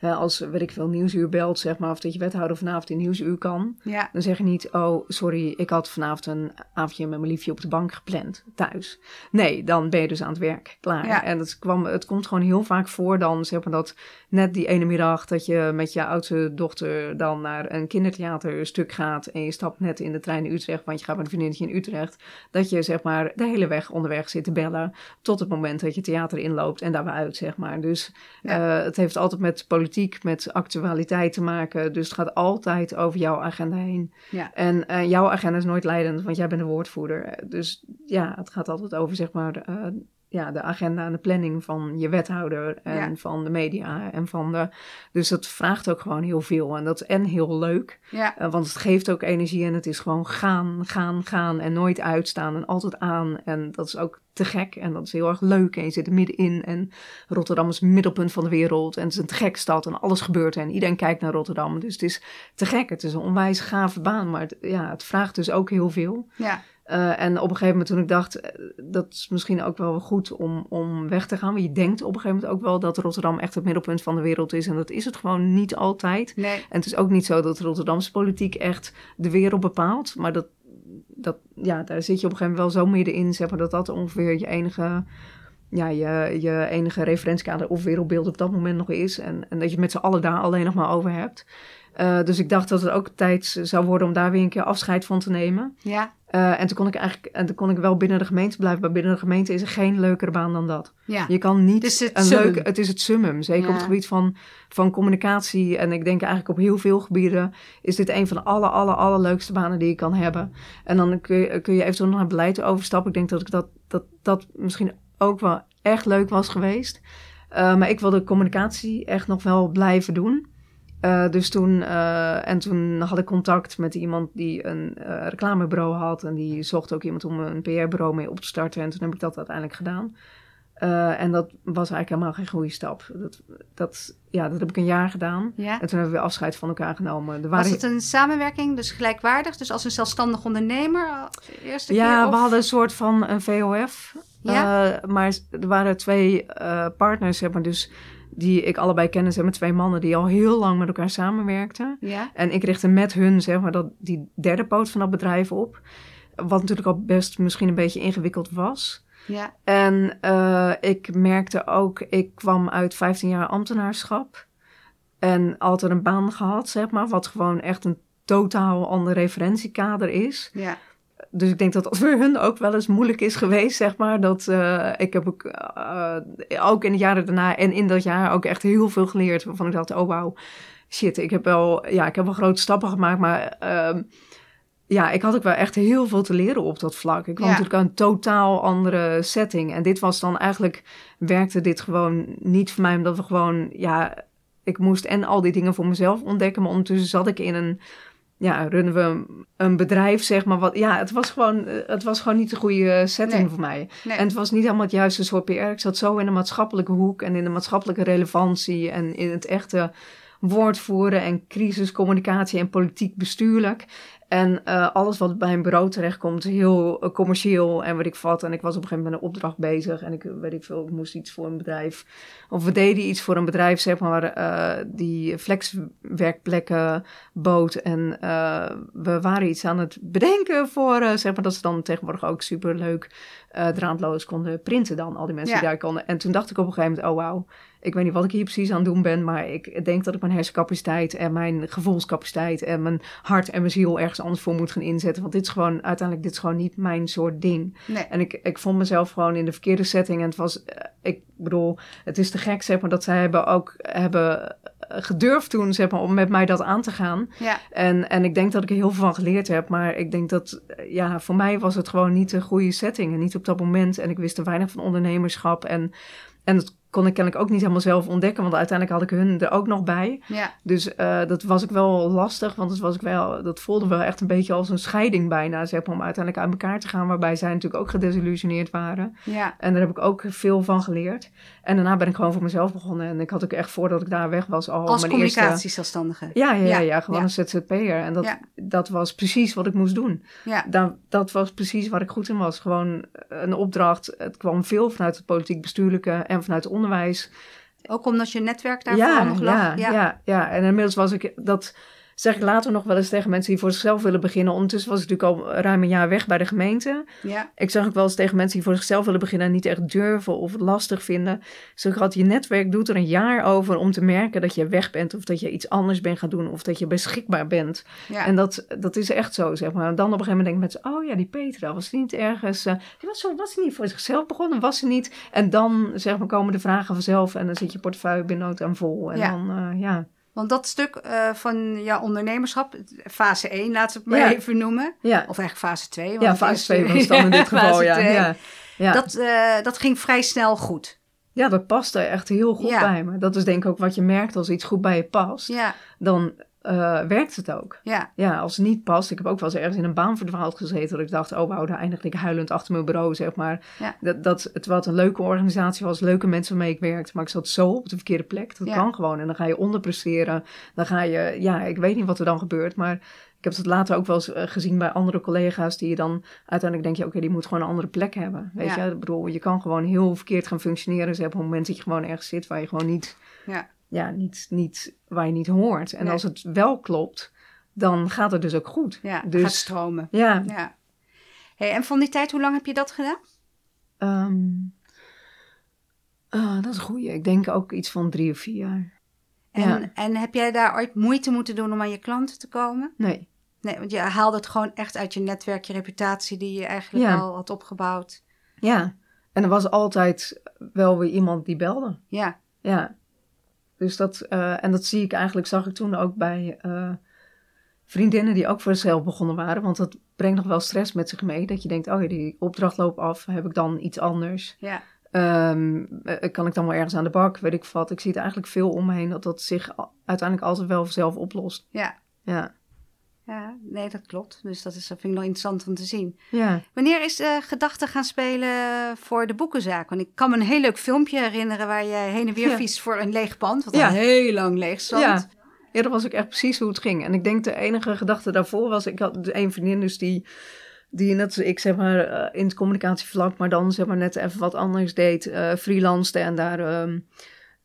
Hè, als, weet ik veel, Nieuwsuur belt, zeg maar, of dat je wethouder vanavond in Nieuwsuur kan. Ja. Dan zeg je niet, oh, sorry, ik had vanavond een avondje met mijn liefje op de bank gepland, thuis. Nee, dan ben je dus aan het werk, klaar. Ja. En het, kwam, het komt gewoon heel vaak voor dan, zeg maar, dat net die ene middag dat je met je oudste dochter dan naar een kindertheaterstuk gaat en je stapt net in de trein in Utrecht, want je gaat met een vriendinnetje in Utrecht, dat je, zeg maar, de hele weg onderweg zit te bellen tot het moment dat je theater inloopt en daar weer uit, zeg maar. Dus Ja. eh, het heeft altijd met politiek, met actualiteit te maken. Dus het gaat altijd over jouw agenda heen. Ja. En eh, jouw agenda is nooit leidend, want jij bent de woordvoerder. Dus ja, het gaat altijd over, zeg maar, eh, ja, de agenda en de planning van je wethouder en Ja. van de media en van de. Dus dat vraagt ook gewoon heel veel. En dat is en heel leuk, Ja, eh, want het geeft ook energie en het is gewoon gaan, gaan, gaan en nooit uitstaan en altijd aan. En dat is ook te gek en dat is heel erg leuk. En je zit er middenin en Rotterdam is het middelpunt van de wereld en het is een te gek stad en alles gebeurt en iedereen kijkt naar Rotterdam. Dus het is te gek. Het is een onwijs gave baan, maar het, ja, het vraagt dus ook heel veel. ja, Eh, en op een gegeven moment toen ik dacht, eh, dat is misschien ook wel goed om, om weg te gaan. Want je denkt op een gegeven moment ook wel dat Rotterdam echt het middelpunt van de wereld is. En dat is het gewoon niet altijd. nee, En het is ook niet zo dat Rotterdamse politiek echt de wereld bepaalt. Maar dat, dat, ja, daar zit je op een gegeven moment wel zo middenin, zeg maar, dat dat ongeveer je enige, ja, je, je enige referentiekader of wereldbeeld op dat moment nog is. En, en dat je met z'n allen daar alleen nog maar over hebt. Eh, dus ik dacht dat het ook tijd zou worden om daar weer een keer afscheid van te nemen. ja, Eh, en toen kon ik eigenlijk, en toen kon ik wel binnen de gemeente blijven. Maar binnen de gemeente is er geen leukere baan dan dat. ja. Je kan niet Het is het een summum. leuke, het is het summum. Zeker Ja. op het gebied van, van communicatie. En ik denk eigenlijk op heel veel gebieden is dit een van de alle, alle, allerleukste banen die je kan hebben. En dan kun je, kun je eventueel nog naar beleid overstappen. Ik denk dat ik dat, dat, dat misschien ook wel echt leuk was geweest. Eh, maar ik wilde communicatie echt nog wel blijven doen. Eh, dus toen, eh, en toen had ik contact met iemand die een eh, reclamebureau had. En die zocht ook iemand om een PR-bureau mee op te starten. En toen heb ik dat uiteindelijk gedaan. En dat was eigenlijk helemaal geen goede stap. Dat, dat, ja, dat heb ik een jaar gedaan. ja. En toen hebben we weer afscheid van elkaar genomen. Er Was waren, het een samenwerking, dus gelijkwaardig? Dus als een zelfstandig ondernemer, eerste ja, keer? we of- hadden een soort van een VOF. Ja? Maar er waren twee partners, zeg maar, dus die ik allebei kende, zeg maar, twee mannen die al heel lang met elkaar samenwerkten. Ja, En ik richtte met hun, zeg maar, dat, die derde poot van dat bedrijf op. Wat natuurlijk al best misschien een beetje ingewikkeld was. ja, En eh, ik merkte ook, ik kwam uit 15 jaar ambtenaarschap. En altijd een baan gehad, zeg maar, wat gewoon echt een totaal ander referentiekader is. ja, Dus ik denk dat dat voor hun ook wel eens moeilijk is geweest, zeg maar. Dat eh, ik heb ook, eh, ook in de jaren daarna en in dat jaar ook echt heel veel geleerd. Waarvan ik dacht, oh wauw, shit, ik heb wel, ja, ik heb wel grote stappen gemaakt. Maar ehm, ja, ik had ook wel echt heel veel te leren op dat vlak. Ik kwam Ja. natuurlijk uit een totaal andere setting. En dit was dan eigenlijk, werkte dit gewoon niet voor mij. Omdat we gewoon, ja, ik moest en al die dingen voor mezelf ontdekken. Maar ondertussen zat ik in een ja, runnen we een bedrijf, zeg maar. Wat, ja, het was, gewoon, eh, het was gewoon niet de goede setting Nee. voor mij. nee. En het was niet helemaal het juiste soort PR. Ik zat zo in de maatschappelijke hoek en in de maatschappelijke relevantie en in het echte woord voeren en crisiscommunicatie en politiek bestuurlijk. En eh, alles wat bij een bureau terechtkomt, heel eh, commercieel en wat ik vat. En ik was op een gegeven moment met een opdracht bezig en ik weet ik veel, ik moest iets voor een bedrijf. Of we deden iets voor een bedrijf, zeg maar, eh, die flexwerkplekken bood. En eh, we waren iets aan het bedenken voor, eh, zeg maar, dat ze dan tegenwoordig ook superleuk eh draadloos konden printen dan, al die mensen Ja. die daar konden. En toen dacht ik op een gegeven moment, oh wauw, ik weet niet wat ik hier precies aan het doen ben, maar ik denk dat ik mijn hersencapaciteit en mijn gevoelscapaciteit en mijn hart en mijn ziel ergens anders voor moet gaan inzetten. Want dit is gewoon, uiteindelijk, dit is gewoon niet mijn soort ding. nee. En ik, ik vond mezelf gewoon in de verkeerde setting. En het was, eh, ik bedoel, het is te gek, zeg maar, dat zij hebben ook hebben eh, gedurfd toen, zeg maar, om met mij dat aan te gaan. Ja, En, en ik denk dat ik er heel veel van geleerd heb. Maar ik denk dat, eh, ja, voor mij was het gewoon niet de goede setting. En niet op dat moment. En ik wist te weinig van ondernemerschap. En, en dat kon ik kennelijk ook niet helemaal zelf ontdekken. Want uiteindelijk had ik hun er ook nog bij. ja, Dus eh, dat was ik wel lastig, want het was ik wel, dat voelde wel echt een beetje als een scheiding bijna, zeg maar, om uiteindelijk uit elkaar te gaan, waarbij zij natuurlijk ook gedesillusioneerd waren. ja, En daar heb ik ook veel van geleerd. En daarna ben ik gewoon voor mezelf begonnen. En ik had ook echt voordat ik daar weg was al als mijn communicatiezelfstandige. Ja, ja, ja, Ja, ja, gewoon een ZZP'er. En dat, dat was precies wat ik moest doen. Ja, Dat, dat was precies waar ik goed in was. Gewoon een opdracht. Het kwam veel vanuit het politiek-bestuurlijke en vanuit het onderwijs. ook omdat je netwerk daar vooral Ja, nog lag. ja, ja. Ja, en inmiddels was ik dat. Zeg ik later nog wel eens tegen mensen die voor zichzelf willen beginnen. Ondertussen was ik natuurlijk al ruim een jaar weg bij de gemeente. ja, Ik zag ook wel eens tegen mensen die voor zichzelf willen beginnen en niet echt durven of het lastig vinden. Zeg had je netwerk doet er een jaar over om te merken dat je weg bent of dat je iets anders bent gaan doen of dat je beschikbaar bent. ja. En dat, dat is echt zo, zeg maar. En dan op een gegeven moment denken mensen, oh ja, die Petra, was die niet ergens... eh, die was, zo, was ze niet voor zichzelf begonnen? Was ze niet? En dan, zeg maar, komen de vragen vanzelf en dan zit je portefeuille binnen nood aan vol. En Ja. dan, eh, ja. Want dat stuk eh, van jouw ondernemerschap, fase 1, laten we het maar Ja. even noemen. Ja, Of eigenlijk fase 2. ja fase 2 was dan in dit geval, ja. ja. Ja. Dat, eh, dat ging vrij snel goed. ja, dat paste echt heel goed Ja. bij me. Dat is denk ik ook wat je merkt als iets goed bij je past. Ja, Dan eh, werkt het ook. ja, Ja, als het niet past. Ik heb ook wel eens ergens in een baan verdwaald gezeten. Dat ik dacht, oh wauw, daar eindigde ik huilend achter mijn bureau, zeg maar. Ja. Dat, dat het wat een leuke organisatie was, leuke mensen waarmee ik werkte. Maar ik zat zo op de verkeerde plek. Dat Ja. kan gewoon. En dan ga je onderpresteren. Dan ga je, ja, ik weet niet wat er dan gebeurt. Maar ik heb het later ook wel eens eh, gezien bij andere collega's. Die je dan uiteindelijk denk je, oké, die moet gewoon een andere plek hebben. Weet Ja. je, ik bedoel, je kan gewoon heel verkeerd gaan functioneren. Dus hebt een moment dat je gewoon ergens zit waar je gewoon niet ja. Ja, niet, niet, waar je niet hoort. En Nee. als het wel klopt, dan gaat het dus ook goed. ja dus, gaat stromen. Ja, Ja. Hey, en van die tijd, hoe lang heb je dat gedaan? ehm, ah, dat is goeie. Ik denk ook iets van drie of vier jaar. En, Ja. en heb jij daar ooit moeite moeten doen om aan je klanten te komen? Nee, Nee, want je haalde het gewoon echt uit je netwerk, je reputatie die je eigenlijk Ja. al had opgebouwd. ja. En er was altijd wel weer iemand die belde. Ja, Ja. Dus dat, eh, en dat zie ik eigenlijk, zag ik toen ook bij eh, vriendinnen die ook voor zichzelf begonnen waren. Want dat brengt nog wel stress met zich mee. Dat je denkt, oh ja, die opdracht loopt af, heb ik dan iets anders? ja, Ehm, eh, kan ik dan wel ergens aan de bak, weet ik wat. Ik zie het eigenlijk veel om me heen dat dat zich uiteindelijk altijd wel zelf oplost. ja. Ja. Ja, nee, dat klopt. Dus dat, is, dat vind ik nog interessant om te zien. Ja. Wanneer is de gedachte gaan spelen voor de boekenzaak? Want ik kan me een heel leuk filmpje herinneren waar je heen en weer Ja. fietst voor een leeg pand. Wat Ja. al heel lang leeg stond. Ja. ja, dat was ook echt precies hoe het ging. En ik denk de enige gedachte daarvoor was, ik had een vriendin dus die, die net ik zeg maar eh, in het communicatievlak, maar dan zeg maar net even wat anders deed, freelanced en daar... ehm,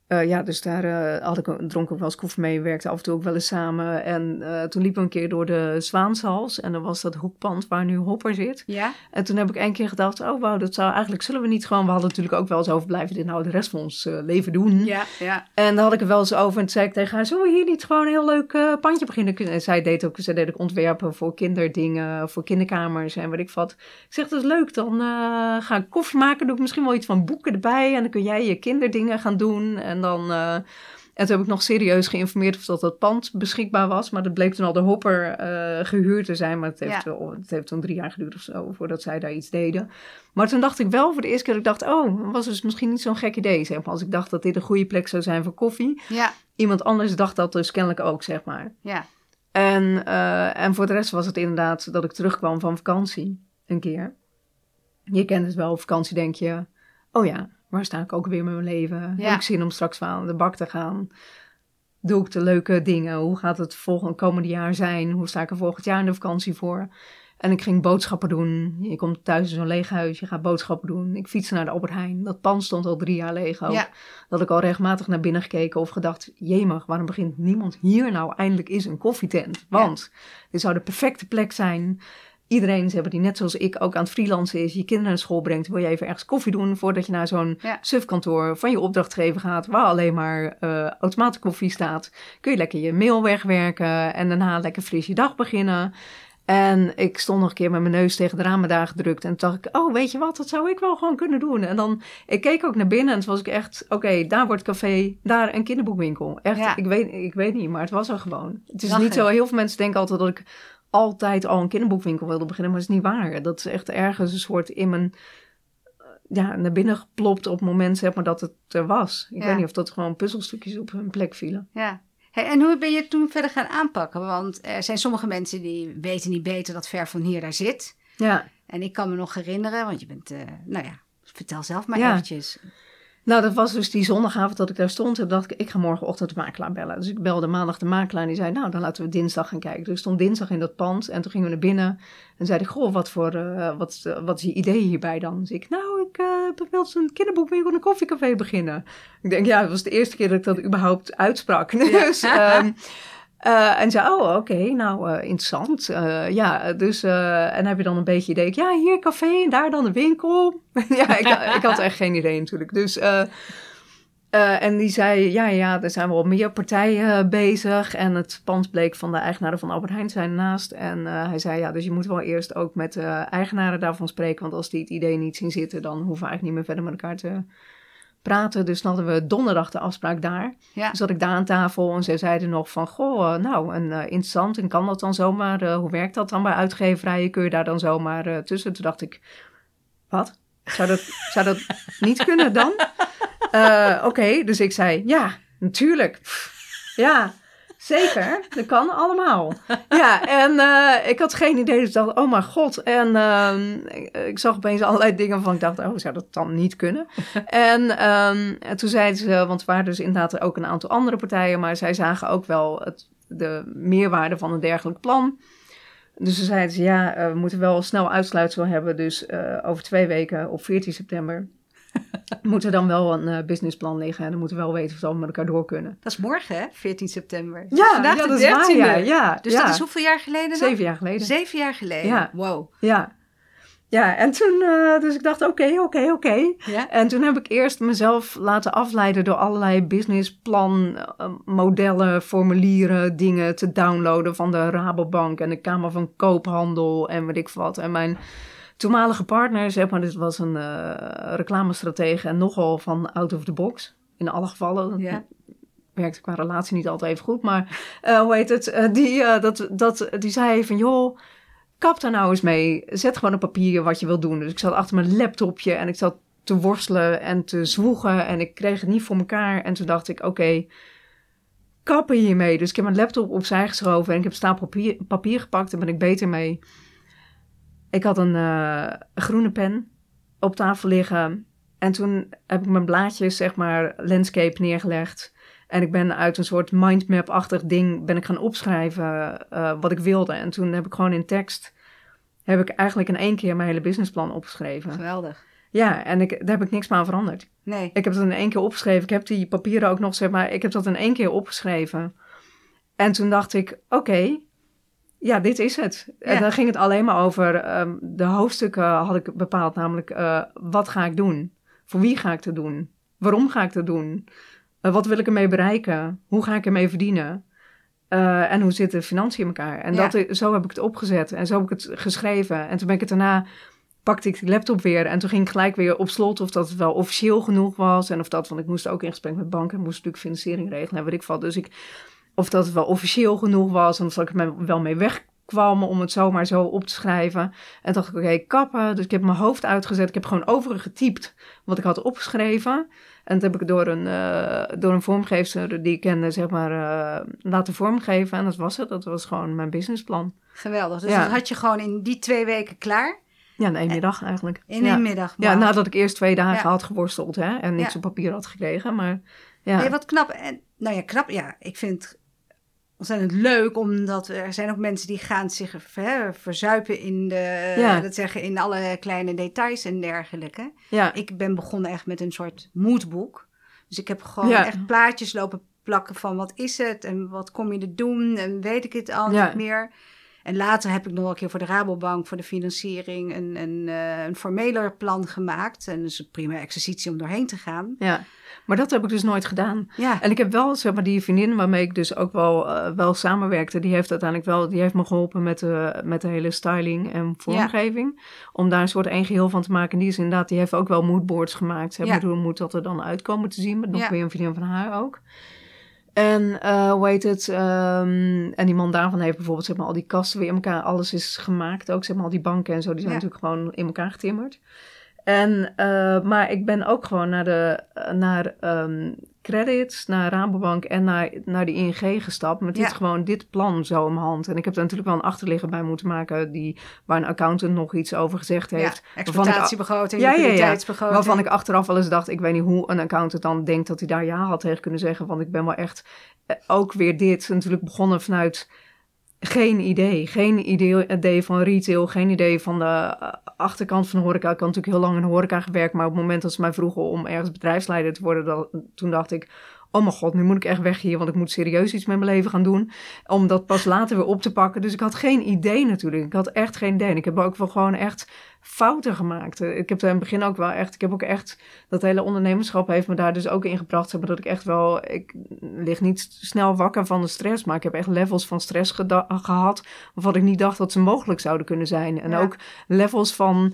eh, ja, dus daar eh, had ik een, dronk ik ook wel eens koffie mee, werkte af en toe ook wel eens samen. En eh, toen liepen we een keer door de Zwaanshals en dan was dat hoekpand waar nu Hopper zit. Ja? En toen heb ik één keer gedacht, oh wauw, dat zou eigenlijk, zullen we niet gewoon, we hadden natuurlijk ook wel eens over, blijven dit nou de rest van ons leven doen? Ja, ja. En daar had ik er wel eens over en toen zei ik tegen haar, zullen we hier niet gewoon een heel leuk pandje beginnen? En zij deed ook, zij deed ook ontwerpen voor kinderdingen, voor kinderkamers en weet ik wat. Ik zeg, dat is leuk, dan ga ik koffie maken, doe ik misschien wel iets van boeken erbij en dan kun jij je kinderdingen gaan doen. En dan... eh, en toen heb ik nog serieus geïnformeerd of dat, dat pand beschikbaar was. Maar dat bleek toen al de hopper eh, gehuurd te zijn. Maar het heeft, Ja. wel- het heeft toen drie jaar geduurd of zo voordat zij daar iets deden. Maar toen dacht ik wel voor de eerste keer dat ik dacht... oh, dat was dus misschien niet zo'n gek idee. Zeg maar. Als ik dacht dat dit een goede plek zou zijn voor koffie. Ja, Iemand anders dacht dat dus kennelijk ook, zeg maar. ja. En, eh, en voor de rest was het inderdaad dat ik terugkwam van vakantie. Een keer. Je kent het wel, op vakantie denk je... oh ja, waar sta ik ook weer met mijn leven? Ja. Heb ik zin om straks wel aan de bak te gaan? Doe ik de leuke dingen? Hoe gaat het volgende komende jaar zijn? Hoe sta ik er volgend jaar in de vakantie voor? En ik ging boodschappen doen. Je komt thuis in zo'n leeg huis, je gaat boodschappen doen. Ik fietste naar de Albert Heijn. Dat pand stond al drie jaar leeg ook. Ja. Dat ik al regelmatig naar binnen gekeken of gedacht... jemig, waarom begint niemand hier nou eindelijk eens een koffietent? Want dit zou de perfecte plek zijn... Iedereen, ze hebben die net zoals ik ook aan het freelancen is, je kinderen naar school brengt, wil je even ergens koffie doen voordat je naar zo'n Ja. sufkantoor van je opdrachtgever gaat, waar alleen maar eh automatenkoffie staat. Kun je lekker je mail wegwerken en daarna lekker fris je dag beginnen. En ik stond nog een keer met mijn neus tegen de ramen daar gedrukt. En toen dacht ik, oh, weet je wat, dat zou ik wel gewoon kunnen doen. En dan, ik keek ook naar binnen en toen was ik echt, oké, daar wordt café, daar een kinderboekwinkel. Echt, Ja. ik, weet, ik weet niet, maar het was er gewoon. Het is Lachen. niet zo, heel veel mensen denken altijd dat ik altijd al een kinderboekwinkel wilde beginnen, maar dat is niet waar. Dat is echt ergens een soort in mijn, eh, ja, naar binnen geplopt op het moment, zeg maar, dat het er was. Ik Ja. weet niet of dat gewoon puzzelstukjes op hun plek vielen. Ja. Hey, en hoe ben je het toen verder gaan aanpakken? Want er zijn sommige mensen die weten niet beter dat ver van hier daar zit. Ja, En ik kan me nog herinneren, want je bent, eh, nou ja, vertel zelf maar Ja. eventjes. Nou, dat was dus die zondagavond dat ik daar stond. En dacht ik, ik ga morgenochtend de makelaar bellen. Dus ik belde maandag de makelaar en die zei, nou, dan laten we dinsdag gaan kijken. Dus ik stond dinsdag in dat pand en toen gingen we naar binnen. En zei ik, goh, wat, voor, eh, wat, eh, wat is je idee hierbij dan? Dus ik, nou, ik uh, wil een kinderboekwinkel en een koffiecafé beginnen. Ik denk, ja, het was de eerste keer dat ik dat überhaupt uitsprak. Dus... ehm, eh, en zei, oh, oké, nou, eh, interessant. Eh, ja, dus, en heb je dan een beetje idee, ja, hier café en daar dan de winkel. ja, ik, ik had echt geen idee natuurlijk. Dus, en die zei, ja, ja, er zijn wel meer partijen bezig. En het pand bleek van de eigenaren van Albert Heijn zijn naast. En hij zei, ja, dus je moet wel eerst ook met de eigenaren daarvan spreken. Want als die het idee niet zien zitten, dan hoeven we eigenlijk niet meer verder met elkaar te praten. Dus dan hadden we donderdag de afspraak daar. Ja. Dus zat ik daar aan tafel en zij zeiden nog van, goh, eh, nou, en, eh, interessant. En kan dat dan zomaar? Eh, hoe werkt dat dan bij uitgeverijen? Kun je daar dan zomaar tussen? Toen dacht ik, wat? Zou dat, zou dat niet kunnen dan? Uh, Oké, dus ik zei, ja, natuurlijk. Ja, Zeker, dat kan allemaal. Ja, en uh, ik had geen idee. Dus ik dacht, oh mijn god. En uh, ik, zag opeens allerlei dingen van ik dacht, oh, zou dat dan niet kunnen? en, um, en toen zeiden ze, want er waren dus inderdaad ook een aantal andere partijen, maar zij zagen ook wel het, de meerwaarde van een dergelijk plan. Dus ze zeiden ze, ja, uh, we moeten wel snel uitsluitsel hebben. Dus uh, over twee weken op 14 september moet er dan wel een uh, businessplan liggen en dan moeten we wel weten of we met elkaar door kunnen. Dat is morgen, hè? 14 september. Ja, vandaag ja, de dat 13e. Is waar, ja, ja, dus dat is hoeveel jaar geleden dan? Zeven jaar geleden. Zeven jaar geleden? Ja. Wow. Ja. Ja, en toen, uh, dus ik dacht, oké, oké, oké. En toen heb ik eerst mezelf laten afleiden door allerlei businessplan, uh, modellen, formulieren, dingen te downloaden van de Rabobank en de Kamer van Koophandel en weet ik wat. En mijn toenmalige partner, zeg maar, dit was een uh, reclamestratege en nogal van out of the box. In alle gevallen. Ja. Werkte qua relatie niet altijd even goed, maar uh, hoe heet het? Uh, die, dat, dat, die zei van, joh, kap daar nou eens mee. Zet gewoon op papier wat je wil doen. Dus ik zat achter mijn laptopje en ik zat te worstelen en te zwoegen en ik kreeg het niet voor elkaar. En toen dacht ik, oké, okay, kappen hiermee. Dus ik heb mijn laptop opzij geschoven en ik heb stapel papier, papier gepakt en ben ik beter mee. Ik had een uh, groene pen op tafel liggen. En toen heb ik mijn blaadjes, zeg maar, landscape neergelegd. En ik ben uit een soort mindmap-achtig ding ben ik gaan opschrijven uh, wat ik wilde. En toen heb ik gewoon in tekst, heb ik eigenlijk in één keer mijn hele businessplan opgeschreven. Geweldig. Ja, en ik, daar heb ik niks meer aan veranderd. Nee. Ik heb het in één keer opgeschreven. Ik heb die papieren ook nog, zeg maar, ik heb dat in één keer opgeschreven. En toen dacht ik, oké, ja, dit is het. En dan ging het alleen maar over um, de hoofdstukken had ik bepaald, namelijk uh, wat ga ik doen? Voor wie ga ik het doen? Waarom ga ik het doen? Uh, wat wil ik ermee bereiken? Hoe ga ik ermee verdienen? Uh, en hoe zitten de financiën in elkaar? En ja. dat, zo heb ik het opgezet en zo heb ik het geschreven. En toen ben ik het daarna, pakte ik de laptop weer en toen ging ik gelijk weer op slot of dat het wel officieel genoeg was. En of dat, want ik moest ook in gesprek met banken en moest natuurlijk financiering regelen en weet ik wat. Dus ik of dat het wel officieel genoeg was. En of ik er wel mee wegkwam om het zomaar zo op te schrijven. En dacht ik, oké, okay, kappen. Dus ik heb mijn hoofd uitgezet. Ik heb gewoon overig getypt wat ik had opgeschreven. En dat heb ik door een, uh, door een vormgever die ik kende, zeg maar, uh, laten vormgeven. En dat was het. Dat was gewoon mijn businessplan. Geweldig. Dus ja. dat had je gewoon in die twee weken klaar? Ja, in één middag eigenlijk. In ja. één middag? Ja, nadat ik eerst twee dagen ja. had geworsteld hè, en niks op papier had gekregen. Maar ja. Nee, wat knap. En, nou ja, knap. Ja, ik vind ontzettend leuk, omdat er zijn ook mensen die gaan zich hè, verzuipen in de, ja. dat zeggen, in alle kleine details en dergelijke. Ja. Ik ben begonnen echt met een soort moodboek. Dus ik heb gewoon ja. echt plaatjes lopen plakken van wat is het en wat kom je er doen en weet ik het al niet meer. En later heb ik nog een keer voor de Rabobank, voor de financiering, een, een, uh, een formeler plan gemaakt. En dat is een prima exercitie om doorheen te gaan. Ja, maar dat heb ik dus nooit gedaan. Ja. En ik heb wel, zeg maar, die vriendin waarmee ik dus ook wel, uh, wel samenwerkte, die heeft uiteindelijk wel, die heeft me geholpen met de, met de hele styling en vormgeving. Ja. Om daar een soort één geheel van te maken. Die is inderdaad, die heeft ook wel moodboards gemaakt. Maar, ja. hoe moet dat er dan uitkomen te zien, met nog weer een vriendin van haar ook. En uh, hoe heet het? Um, en die man daarvan heeft bijvoorbeeld zeg maar, al die kasten weer in elkaar. Alles is gemaakt ook, zeg maar, al die banken en zo. Die zijn ja. natuurlijk gewoon in elkaar getimmerd. En, uh, maar ik ben ook gewoon naar de, naar um, credits, naar Rabobank en naar, naar de ING gestapt. Met dit ja. gewoon dit plan zo in mijn hand. En ik heb er natuurlijk wel een achterligger bij moeten maken die, waar een accountant nog iets over gezegd heeft. Ja, exploitatiebegroting, ja, liquiditeitsbegroting. Ja, waarvan ik achteraf wel eens dacht, ik weet niet hoe een accountant dan denkt dat hij daar ja had tegen kunnen zeggen. Want ik ben wel echt ook weer dit natuurlijk begonnen vanuit geen idee. Geen idee van retail, geen idee van de achterkant van de horeca. Ik had natuurlijk heel lang in de horeca gewerkt, maar op het moment dat ze mij vroegen om ergens bedrijfsleider te worden, toen dacht ik, oh mijn god, nu moet ik echt weg hier, want ik moet serieus iets met mijn leven gaan doen. Om dat pas later weer op te pakken. Dus ik had geen idee natuurlijk. Ik had echt geen idee. En ik heb ook wel gewoon echt fouten gemaakt. Ik heb in het begin ook wel echt, ik heb ook echt, dat hele ondernemerschap heeft me daar dus ook in gebracht. Dat ik echt wel, ik lig niet snel wakker van de stress, maar ik heb echt levels van stress gehad, waarvan ik niet dacht dat ze mogelijk zouden kunnen zijn. En ja. ook levels van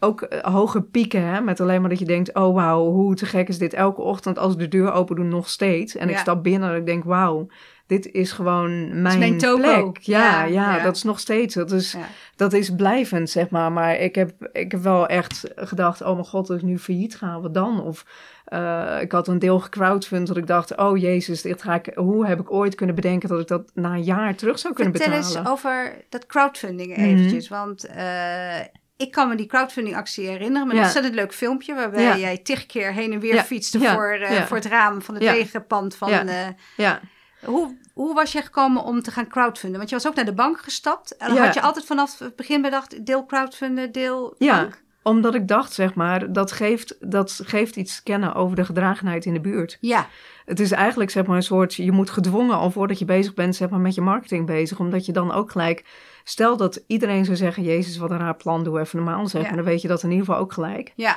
ook eh, hoge pieken, hè, met alleen maar dat je denkt, oh wauw, hoe te gek is dit elke ochtend als ik de deur open doe nog steeds. En ik stap binnen en ik denk, wauw, dit is gewoon mijn, mijn topo. plek. Ja, Ja, ja, ja. dat is nog steeds, dat is, dat is blijvend, zeg maar. Maar ik heb, ik heb wel echt gedacht, oh mijn god, als ik nu failliet ga, wat dan? Of eh, ik had een deel gecrowdfund dat ik dacht, oh jezus, dit ga ik, hoe heb ik ooit kunnen bedenken dat ik dat na een jaar terug zou kunnen Vertel betalen? eens over dat crowdfunding Mhm. eventjes. Want eh, ik kan me die crowdfunding actie herinneren. Met een ontzettend leuk filmpje. Waarbij jij tig keer heen en weer fietste. Voor, eh, voor het raam van het wegenpand. Van, eh, Ja. hoe, hoe was je gekomen om te gaan crowdfunden? Want je was ook naar de bank gestapt. En had je altijd vanaf het begin bedacht, deel crowdfunden, deel Ja, bank? omdat ik dacht, zeg maar, dat geeft, dat geeft iets te kennen over de gedragenheid in de buurt. Ja, Het is eigenlijk zeg maar een soort, je moet gedwongen al voordat je bezig bent zeg maar met je marketing bezig. Omdat je dan ook gelijk, stel dat iedereen zou zeggen, jezus wat een raar plan, doe even normaal zeg Ja. maar. Dan weet je dat in ieder geval ook gelijk. ja,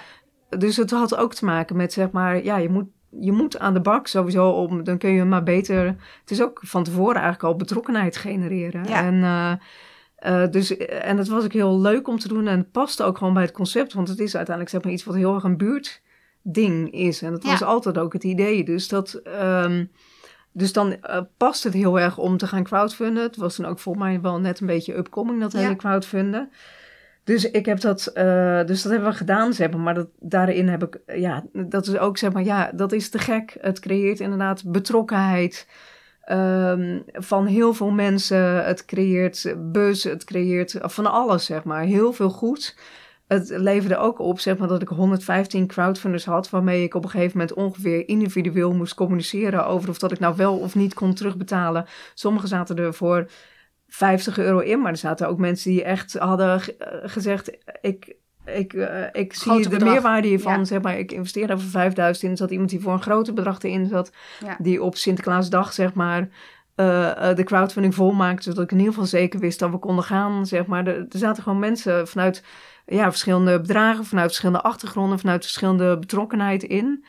Dus het had ook te maken met zeg maar, ja je moet, je moet aan de bak sowieso om, dan kun je maar beter, het is ook van tevoren eigenlijk al betrokkenheid genereren. Ja. En, eh, eh, dus, en dat was ook heel leuk om te doen en het paste ook gewoon bij het concept. Want het is uiteindelijk zeg maar iets wat heel erg een buurtding is. En dat was Ja. altijd ook het idee. Dus dat... ehm, dus dan eh, past het heel erg om te gaan crowdfunden. Het was dan ook volgens mij wel net een beetje upcoming, dat Ja. hele crowdfunden. Dus ik heb dat, eh, dus dat hebben we gedaan, zeg maar. Maar dat, daarin heb ik, eh, ja, dat is ook, zeg maar, ja, dat is te gek. Het creëert inderdaad betrokkenheid ehm, van heel veel mensen. Het creëert buzz, het creëert van alles, zeg maar. Heel veel goed. Het leverde ook op, zeg maar, dat ik 115 crowdfunders had, waarmee ik op een gegeven moment ongeveer individueel moest communiceren over of dat ik nou wel of niet kon terugbetalen. Sommigen zaten er voor 50 euro in, maar er zaten ook mensen die echt hadden eh, gezegd, ik, ik, eh, ik zie Grote de bedrag. meerwaarde hiervan, Ja. zeg maar, ik investeer daar voor 5000 in. Er zat iemand die voor een groter bedrag erin zat, Ja. die op Sinterklaasdag, zeg maar, eh, de crowdfunding volmaakte, zodat ik in ieder geval zeker wist dat we konden gaan, zeg maar. Er, er zaten gewoon mensen vanuit ja, verschillende bedragen, vanuit verschillende achtergronden, vanuit verschillende betrokkenheid in.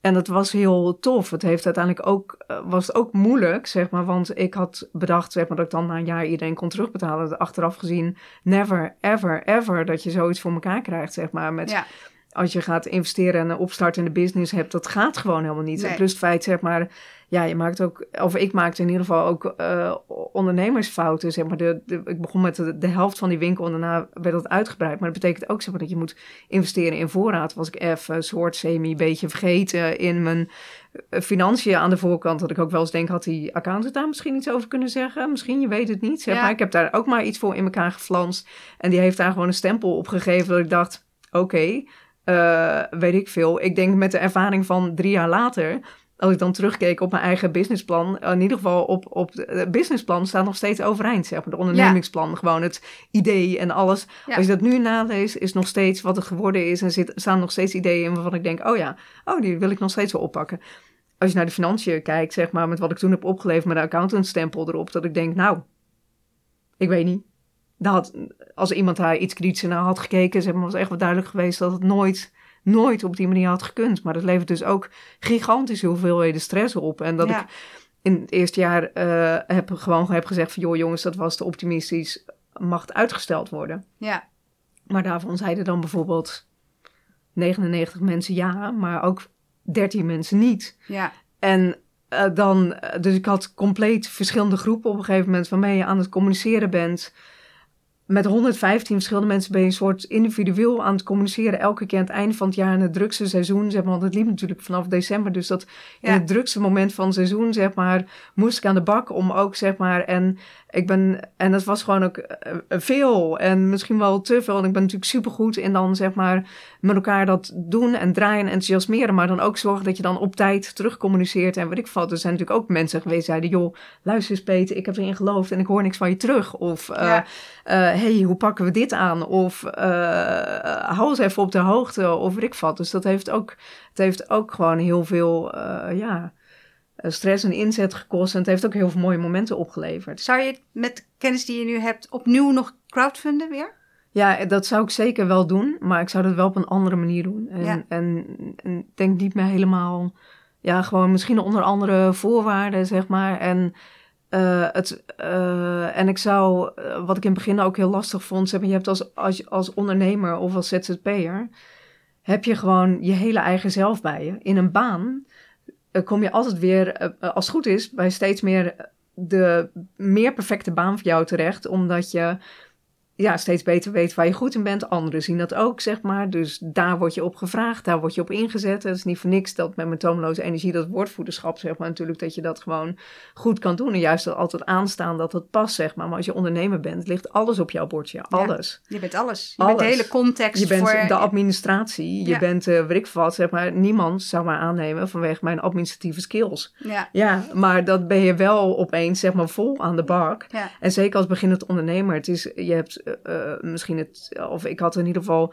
En dat was heel tof. Het heeft uiteindelijk ook, eh, was het ook moeilijk, zeg maar. Want ik had bedacht, zeg maar, dat ik dan na een jaar iedereen kon terugbetalen. Achteraf gezien, never, ever, ever dat je zoiets voor elkaar krijgt, zeg maar. Met, ja. Als je gaat investeren en een opstart in de business hebt, dat gaat gewoon helemaal niet. Nee. En plus het feit, zeg maar, ja, je maakt ook, of ik maakte in ieder geval ook eh, ondernemersfouten, zeg maar. De, de, ik begon met de, de helft van die winkel en daarna werd dat uitgebreid. Maar dat betekent ook, zeg maar, dat je moet investeren in voorraad. Was ik even een soort semi beetje vergeten in mijn eh, financiën aan de voorkant. Dat ik ook wel eens denk, had die accountant daar misschien iets over kunnen zeggen? Misschien, je weet het niet. Zeg Ja. maar. Ik heb daar ook maar iets voor in elkaar geflanst. En die heeft daar gewoon een stempel op gegeven dat ik dacht, oké, eh, weet ik veel. Ik denk met de ervaring van drie jaar later, als ik dan terugkeek op mijn eigen businessplan, in ieder geval op, op het businessplan staat nog steeds overeind, zeg maar. De ondernemingsplan, gewoon het idee en alles. Ja. Als je dat nu naleest, is nog steeds wat het geworden is en zit, staan nog steeds ideeën in waarvan ik denk, oh ja, oh, die wil ik nog steeds wel oppakken. Als je naar de financiën kijkt, zeg maar, met wat ik toen heb opgeleverd met de accountantstempel erop, dat ik denk, nou, ik weet niet. Dat had, als iemand daar iets kritischer naar had gekeken, zeg maar, was echt wel duidelijk geweest dat het nooit, nooit op die manier had gekund. Maar dat levert dus ook gigantische hoeveelheden stress op. En dat Ja. ik in het eerste jaar eh, heb gewoon heb gezegd van, joh jongens, dat was te optimistisch, mag uitgesteld worden. ja. Maar daarvan zeiden dan bijvoorbeeld 99 mensen ja, maar ook 13 mensen niet. ja. En eh, dan, eh, dus ik had compleet verschillende groepen op een gegeven moment waarmee je aan het communiceren bent. Met 115 verschillende mensen ben je een soort individueel aan het communiceren. Elke keer aan het einde van het jaar in het drukste seizoen. Zeg maar, want het liep natuurlijk vanaf december. Dus dat in het drukste moment van het seizoen, zeg maar, moest ik aan de bak om ook, zeg maar. En ik ben, en dat was gewoon ook eh, veel. En misschien wel te veel. En ik ben natuurlijk supergoed in dan, zeg maar, met elkaar dat doen en draaien en enthousiasmeren. Maar dan ook zorgen dat je dan op tijd terugcommuniceert. En weet ik wat. Er zijn natuurlijk ook mensen geweest die zeiden: joh, luister eens, Peter, ik heb erin geloofd en ik hoor niks van je terug. Of eh, hey, hoe pakken we dit aan? Of eh, hou ons even op de hoogte, of weet ik wat. Dus dat heeft ook, het heeft ook gewoon heel veel, ja, stress en inzet gekost. En het heeft ook heel veel mooie momenten opgeleverd. Zou je met de kennis die je nu hebt opnieuw nog crowdfunden weer? Ja, dat zou ik zeker wel doen, maar ik zou dat wel op een andere manier doen. En, Ja. en, en denk niet meer helemaal, ja, gewoon misschien onder andere voorwaarden, zeg maar. En eh, het, eh, en ik zou, eh, wat ik in het begin ook heel lastig vond, zeg maar, je hebt als, als, als ondernemer of als ZZP'er, heb je gewoon je hele eigen zelf bij je. In een baan eh, kom je altijd weer, eh, als het goed is, bij steeds meer de meer perfecte baan voor jou terecht, omdat je ja, steeds beter weet waar je goed in bent. Anderen zien dat ook, zeg maar. Dus daar word je op gevraagd, daar word je op ingezet. Het is niet voor niks dat met mijn toomloze energie, dat woordvoederschap, zeg maar, natuurlijk, dat je dat gewoon goed kan doen. En juist er altijd aanstaan dat het past, zeg maar. Maar als je ondernemer bent, ligt alles op jouw bordje. Alles. Je bent alles. Je Alles. bent de hele context Je bent voor... de administratie, je bent, eh weet ik wat, zeg maar. Niemand zou mij aannemen vanwege mijn administratieve skills. Ja, Ja, maar dat ben je wel opeens, zeg maar, vol aan de bak. ja. En zeker als beginnend ondernemer. Het is, je hebt eh, eh, misschien het, of ik had in ieder geval,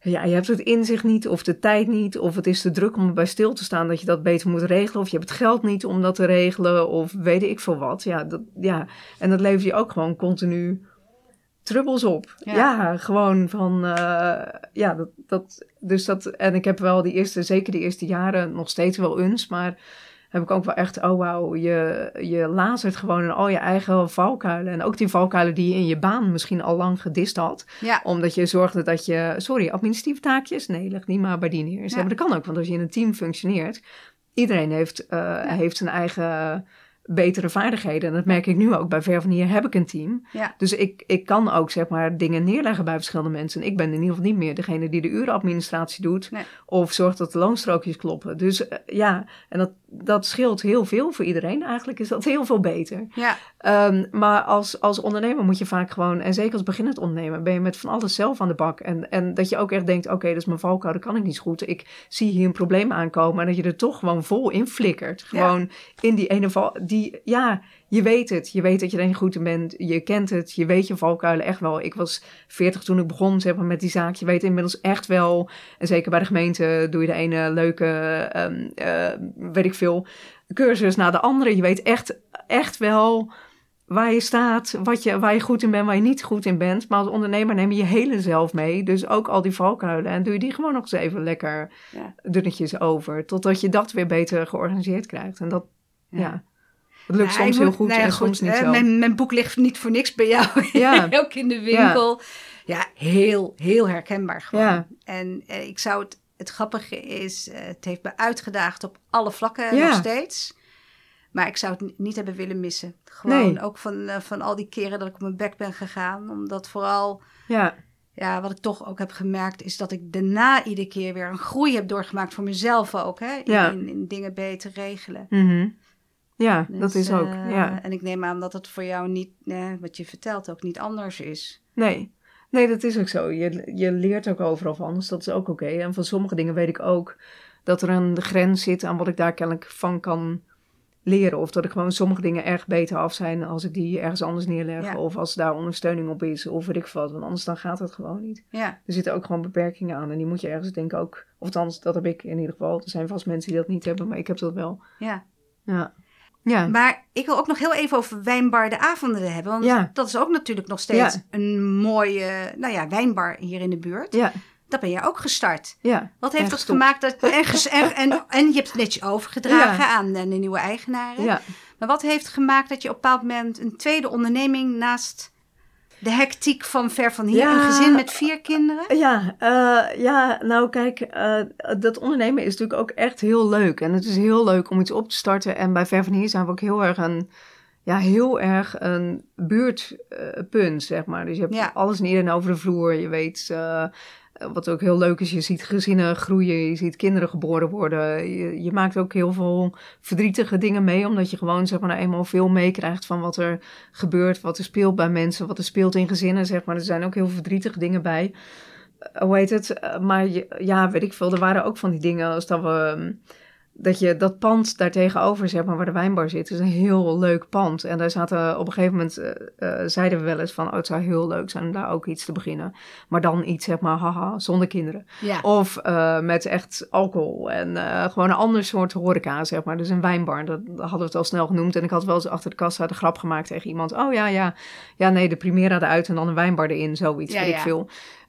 ja, je hebt het inzicht niet, of de tijd niet, of het is te druk om erbij stil te staan dat je dat beter moet regelen, of je hebt het geld niet om dat te regelen, of weet ik veel wat. Ja, dat, ja. en dat levert je ook gewoon continu trubbels op. Ja. Ja, gewoon van, eh, ja, dat, dat, dus dat, en ik heb wel die eerste, zeker die eerste jaren, nog steeds wel eens, maar heb ik ook wel echt, oh wauw, je, je lazert gewoon in al je eigen valkuilen. En ook die valkuilen die je in je baan misschien al lang gedist had. ja. Omdat je zorgde dat je, sorry, administratieve taakjes? Nee, leg niet maar bij die neer. Ja. Maar dat kan ook, want als je in een team functioneert, iedereen heeft, eh, heeft zijn eigen betere vaardigheden. En dat merk ik nu ook. Bij Ver van Hier heb ik een team. Ja. Dus ik, ik kan ook zeg maar dingen neerleggen bij verschillende mensen. En ik ben in ieder geval niet meer degene die de urenadministratie doet. Nee. Of zorgt dat de loonstrookjes kloppen. Dus eh, ja, en dat, dat scheelt heel veel voor iedereen. Eigenlijk is dat heel veel beter. ja. Ehm, maar als, als ondernemer moet je vaak gewoon, en zeker als beginnend ondernemer, ben je met van alles zelf aan de bak. En, en dat je ook echt denkt, oké, dat is mijn valkuil, dat kan ik niet zo goed. Ik zie hier een probleem aankomen. En dat je er toch gewoon vol in flikkert. Gewoon in die ene val, die, ja, je weet het. Je weet dat je er niet goed in bent. Je kent het. Je weet je valkuilen echt wel. Ik was 40 toen ik begon, zeg maar, met die zaak. Je weet inmiddels echt wel, en zeker bij de gemeente doe je de ene leuke, ehm, eh, weet ik veel, cursus na de andere. Je weet echt, echt wel waar je staat, wat je, waar je goed in bent, waar je niet goed in bent. Maar als ondernemer neem je je hele zelf mee. Dus ook al die valkuilen. En doe je die gewoon nog eens even lekker Ja. dunnetjes over. Totdat je dat weer beter georganiseerd krijgt. En dat, Ja. ja. Het lukt Nou, soms heel goed nou ja, en soms niet hè, zo. Mijn, mijn boek ligt niet voor niks bij jou. Ja. ook in de winkel. Ja, heel, heel herkenbaar gewoon. Ja. En eh, ik zou het, het grappige is, eh, het heeft me uitgedaagd op alle vlakken nog steeds. Maar ik zou het ni- niet hebben willen missen. Gewoon Nee. ook van, eh, van al die keren dat ik op mijn bek ben gegaan. Omdat vooral, Ja, ja, wat ik toch ook heb gemerkt, is dat ik daarna iedere keer weer een groei heb doorgemaakt voor mezelf ook. Hè? In, Ja. in, in dingen beter regelen. mhm. Ja Dus, dat is ook. eh, Ja. En ik neem aan dat het voor jou niet, eh, wat je vertelt, ook niet anders is. Nee. nee, dat is ook zo. Je, je leert ook overal van, dus dat is ook oké. En van sommige dingen weet ik ook dat er een grens zit aan wat ik daar kennelijk van kan leren. Of dat ik gewoon sommige dingen erg beter af zijn als ik die ergens anders neerleg. Ja. Of als daar ondersteuning op is, of weet ik wat. Want anders dan gaat het gewoon niet. Ja, Er zitten ook gewoon beperkingen aan. En die moet je ergens denk ik ook... Of althans, dat heb ik in ieder geval. Er zijn vast mensen die dat niet hebben, maar ik heb dat wel. ja. Ja. Ja. Maar ik wil ook nog heel even over wijnbar de avonden hebben. Want Ja. dat is ook natuurlijk nog steeds Ja. een mooie nou ja, wijnbar hier in de buurt. Ja. Dat ben jij ook gestart. Ja. Wat heeft dat gemaakt dat. En, en, en, en je hebt het netjes overgedragen Ja. aan de, de nieuwe eigenaren. Ja. Maar wat heeft gemaakt dat je op een bepaald moment een tweede onderneming naast de hectiek van ver van hier, Ja. een gezin met vier kinderen? Ja, eh, ja, nou kijk, eh, dat ondernemen is natuurlijk ook echt heel leuk. En het is heel leuk om iets op te starten. En bij Ver van Hier zijn we ook heel erg een, ja, heel erg een buurtpunt, zeg maar. Dus je hebt Ja. alles en iedereen over de vloer. Je weet, eh, wat ook heel leuk is, je ziet gezinnen groeien, je ziet kinderen geboren worden. Je, je maakt ook heel veel verdrietige dingen mee, omdat je gewoon, zeg maar, nou eenmaal veel meekrijgt van wat er gebeurt, wat er speelt bij mensen, wat er speelt in gezinnen, zeg maar. Er zijn ook heel verdrietige dingen bij eh, hoe heet het? Eh, maar ja, weet ik veel. Er waren ook van die dingen als dat we. ehm, Dat je dat pand daar tegenover, zeg maar, waar de wijnbar zit, is een heel leuk pand. En daar zaten op een gegeven moment, eh, eh, zeiden we wel eens van, oh, het zou heel leuk zijn om daar ook iets te beginnen. Maar dan iets, zeg maar, haha, zonder kinderen. Ja. Of eh, met echt alcohol en gewoon een ander soort horeca, zeg maar. Dus een wijnbar, dat, dat hadden we het al snel genoemd. En ik had wel eens achter de kassa de grap gemaakt tegen iemand. Oh ja, ja, ja, nee, de Primera eruit en dan een wijnbar erin, zoiets, Ja, weet ja. ik veel.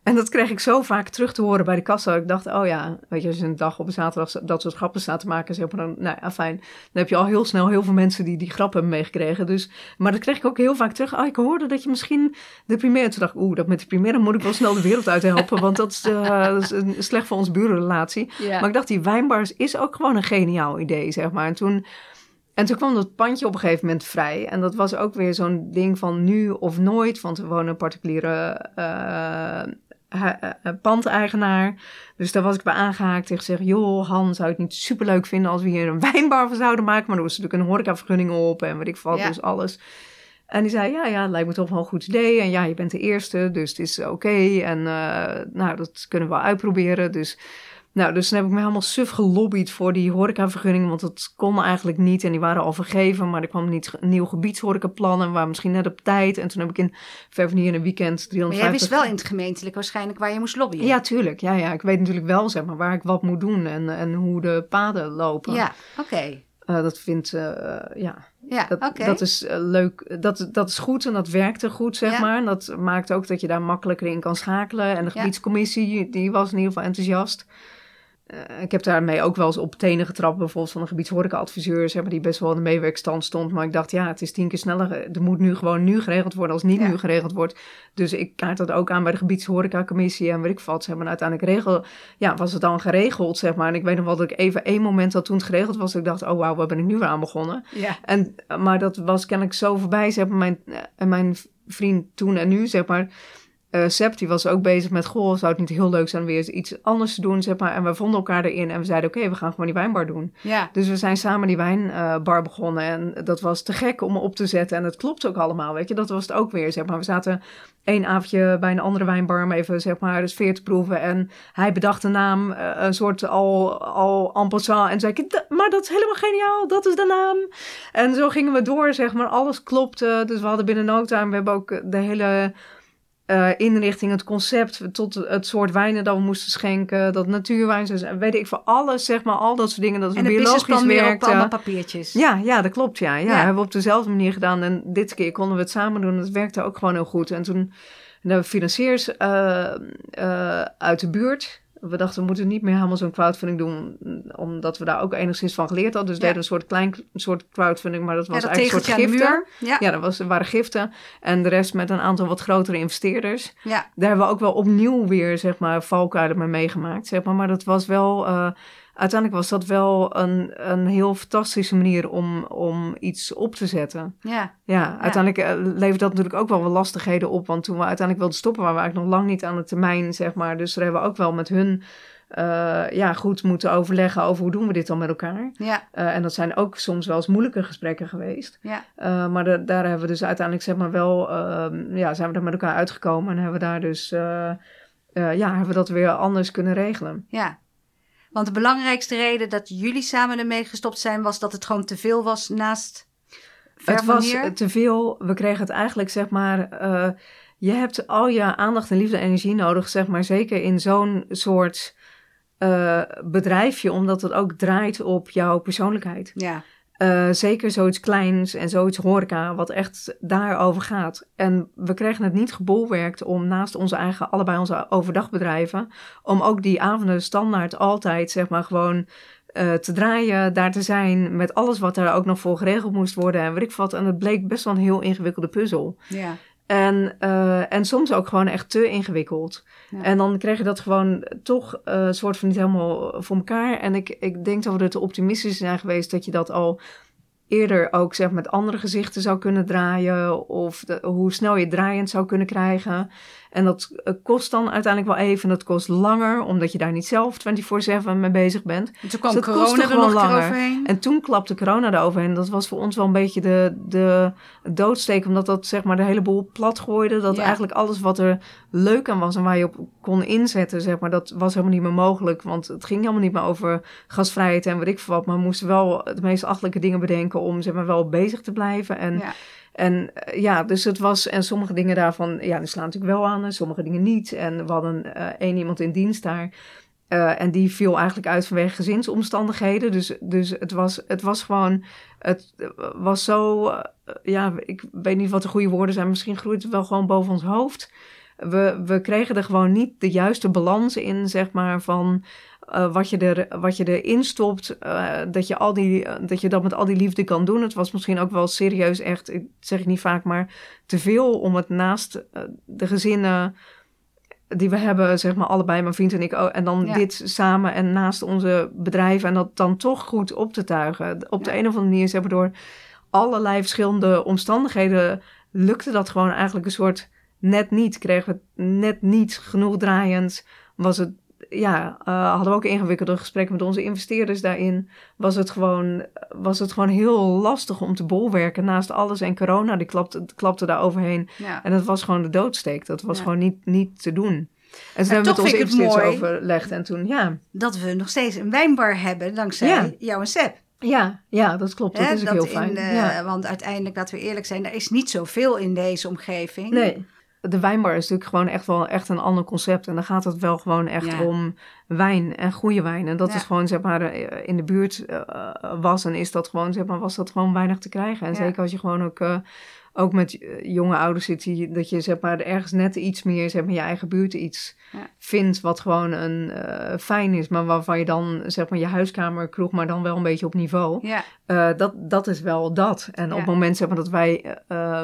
En dat kreeg ik zo vaak terug te horen bij de kassa. Ik dacht, oh ja, weet je, als je een dag op een zaterdag dat soort grappen staat te maken, zeg maar dan, nou ja, fijn. Dan heb je al heel snel heel veel mensen die die grappen hebben meegekregen. Dus, maar dat kreeg ik ook heel vaak terug. Oh, ik hoorde dat je misschien de primaire. Toen dacht ik, oeh, dat met de primaire moet ik wel snel de wereld uit helpen, want dat is, uh, dat is een, slecht voor onze burenrelatie. Maar ik dacht, die wijnbars is ook gewoon een geniaal idee, zeg maar. En toen en toen kwam dat pandje op een gegeven moment vrij. En dat was ook weer zo'n ding van nu of nooit. Want we wonen een particuliere uh, pandeigenaar. Dus daar was ik bij aangehaakt en gezegd... joh, Han, zou je het niet superleuk vinden als we hier een wijnbar van zouden maken? Maar er was natuurlijk een horecavergunning op en weet ik wat, dus alles. En die zei, ja, ja, lijkt me toch wel een goed idee. En ja, je bent de eerste, dus het is oké. En uh, nou, dat kunnen we uitproberen. Dus nou, dus toen heb ik me helemaal suf gelobbyd voor die horecavergunning, want dat kon eigenlijk niet en die waren al vergeven, maar er kwam niet een nieuw gebiedshorecaplan en waren misschien net op tijd. En toen heb ik in Vervenier in een weekend 350... Maar jij wist wel in het gemeentelijk waarschijnlijk waar je moest lobbyen? Ja, tuurlijk. Ja, ja. Ik weet natuurlijk wel zeg maar, waar ik wat moet doen en, en hoe de paden lopen. Ja, oké. Uh, dat vindt, uh, ja, ja dat, okay. dat is uh, leuk. Dat, dat is goed en dat werkte goed, zeg ja. maar. En dat maakt ook dat je daar makkelijker in kan schakelen. En de gebiedscommissie, die was in ieder geval enthousiast. Uh, ik heb daarmee ook wel eens op tenen getrapt, bijvoorbeeld van een gebiedshoreca-adviseur, zeg maar, die best wel in de meewerkstand stond. Maar ik dacht, ja, het is tien keer sneller. Er moet nu gewoon nu geregeld worden als niet ja. nu geregeld wordt. Dus ik kaart dat ook aan bij de gebiedshoreca-commissie en weet ik wat. Zeg maar, en uiteindelijk regel, ja, was het dan geregeld, zeg maar. En ik weet nog wel dat ik even één moment dat toen het geregeld was, dat ik dacht, oh wauw, waar ben ik nu weer aan begonnen? Ja. En, maar dat was kennelijk zo voorbij, zeg maar, mijn, en mijn vriend toen en nu, zeg maar uh, Sepp die was ook bezig met, goh, zou het niet heel leuk zijn weer eens iets anders te doen, zeg maar. En we vonden elkaar erin en we zeiden, oké, okay, we gaan gewoon die wijnbar doen. Ja. Dus we zijn samen die wijnbar uh, begonnen en dat was te gek om op te zetten. En het klopt ook allemaal, weet je. Dat was het ook weer, zeg maar. We zaten één avondje bij een andere wijnbar om even, zeg maar, de sfeer te proeven. En hij bedacht de naam, uh, een soort al, al en passant. En zei ik, maar dat is helemaal geniaal, dat is de naam. En zo gingen we door, zeg maar. Alles klopte, dus we hadden binnen no time, we hebben ook de hele uh, inrichting, het concept, tot het soort wijnen dat we moesten schenken, dat natuurwijn, weet ik voor alles, zeg maar, al dat soort dingen. Dat en we biologisch werkte. allemaal papiertjes. Ja, ja, dat klopt, ja. ja. ja. hebben we op dezelfde manier gedaan en dit keer konden we het samen doen. Dat werkte ook gewoon heel goed. En toen hebben we financiers uh, uh, uit de buurt we dachten, we moeten niet meer helemaal zo'n crowdfunding doen, omdat we daar ook enigszins van geleerd hadden. Dus ja. deden een soort klein soort crowdfunding, maar dat was ja, dat eigenlijk een soort giften. Ja, ja dat was, waren giften. En de rest met een aantal wat grotere investeerders. Ja. Daar hebben we ook wel opnieuw weer, zeg maar, valkuilen mee meegemaakt, zeg maar. Maar dat was wel... Uh, uiteindelijk was dat wel een, een heel fantastische manier om, om iets op te zetten. Ja. Ja, uiteindelijk ja. levert dat natuurlijk ook wel wat lastigheden op. Want toen we uiteindelijk wilden stoppen, waren we eigenlijk nog lang niet aan de termijn, zeg maar. Dus daar hebben we ook wel met hun uh, ja, goed moeten overleggen over hoe doen we dit dan met elkaar. Ja. Uh, en dat zijn ook soms wel eens moeilijke gesprekken geweest. Ja. Uh, maar de, daar hebben we dus uiteindelijk zeg maar wel, ja, zijn we er met elkaar uitgekomen. En hebben we daar dus, ja, hebben we dat weer anders kunnen regelen. Ja. Want de belangrijkste reden dat jullie samen ermee gestopt zijn, was dat het gewoon te veel was naast. Het was te veel. We kregen het eigenlijk, zeg maar. Uh, je hebt al je aandacht en liefde en energie nodig, zeg maar. Zeker in zo'n soort uh, bedrijfje, omdat het ook draait op jouw persoonlijkheid. Ja. Uh, zeker zoiets kleins en zoiets horeca, wat echt daarover gaat. En we kregen het niet gebolwerkt om naast onze eigen, allebei onze overdagbedrijven, om ook die avonden standaard altijd, zeg maar, gewoon uh, te draaien, daar te zijn, met alles wat er ook nog voor geregeld moest worden en weet ik wat. En het bleek best wel een heel ingewikkelde puzzel. Ja. En, uh, en soms ook gewoon echt te ingewikkeld. Ja. En dan kreeg je dat gewoon toch een uh, soort van niet helemaal voor elkaar. En ik, ik denk dat we er te optimistisch zijn geweest dat je dat al eerder ook zeg, met andere gezichten zou kunnen draaien. Of de, hoe snel je draaiend zou kunnen krijgen. En dat kost dan uiteindelijk wel even. Dat kost langer, omdat je daar niet zelf 24-7 mee bezig bent. En toen kwam dus corona er nog langer. overheen. En toen klapte corona eroverheen. Dat was voor ons wel een beetje de, de doodsteek. Omdat dat zeg maar de hele boel plat gooide. Dat Ja. eigenlijk alles wat er leuk aan was en waar je op kon inzetten, zeg maar, dat was helemaal niet meer mogelijk. Want het ging helemaal niet meer over gasvrijheid en weet ik veel wat. Maar we moesten wel de meest achtelijke dingen bedenken om zeg maar wel bezig te blijven. En Ja. En eh, ja, dus het was, en sommige dingen daarvan, ja, die slaan natuurlijk wel aan en sommige dingen niet. En we hadden eh, één iemand in dienst daar. eh, en die viel eigenlijk uit vanwege gezinsomstandigheden. Dus, dus het, was, het was gewoon, het was zo, ja, ik weet niet wat de goede woorden zijn. Misschien groeit het wel gewoon boven ons hoofd. we, we kregen er gewoon niet de juiste balans in, zeg maar, van uh, wat, je er, wat je erin stopt. Uh, dat, je al die, dat je dat met al die liefde kan doen. Het was misschien ook wel serieus echt, ik zeg ik niet vaak, maar te veel om het naast de gezinnen die we hebben, zeg maar allebei, mijn vriend en ik, en dan ja. dit samen en naast onze bedrijven en dat dan toch goed op te tuigen. Op de een of andere manier, zeg maar, door allerlei verschillende omstandigheden lukte dat gewoon eigenlijk een soort net niet. Kregen we net niet genoeg draaiend. Was het, ja, uh, hadden we ook ingewikkelde gesprekken met onze investeerders daarin. Was het gewoon, was het gewoon heel lastig om te bolwerken naast alles. En corona, die klapte, klapte daar overheen. Ja. En dat was gewoon de doodsteek. Dat was Ja. gewoon niet, niet te doen. En toen hebben we het investeerders mooi. overlegd. En toen, ja, Dat we nog steeds een wijnbar hebben dankzij Ja. jou en Seb. ja, ja, dat klopt. Dat is ook heel fijn. in, eh, ja. Want uiteindelijk, laten we eerlijk zijn, er is niet zoveel in deze omgeving. Nee. De wijnbar is natuurlijk gewoon echt wel echt een ander concept. En dan gaat het wel gewoon echt Ja. om wijn en goede wijn. En dat Ja. is gewoon, zeg maar, eh, in de buurt eh, was en is dat gewoon, zeg maar, was dat gewoon weinig te krijgen. En Ja. zeker als je gewoon ook, eh, ook met jonge ouders zit, die, dat je, zeg maar, ergens net iets meer, zeg maar, je eigen buurt iets vindt wat gewoon een fijn is. Maar waarvan je dan, zeg maar, je huiskamer kroeg, maar dan wel een beetje op niveau. Ja, dat, dat is wel dat. En op het moment zeg maar, dat wij eh,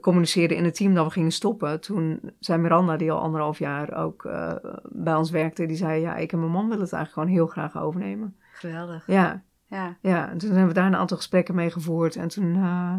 communiceerden in het team dat we gingen stoppen, toen zei Miranda, die al anderhalf jaar ook eh, bij ons werkte, die zei: Ja, ik en mijn man willen het eigenlijk gewoon heel graag overnemen. geweldig. Ja, Ja, ja. En toen hebben we daar een aantal gesprekken mee gevoerd en toen, eh,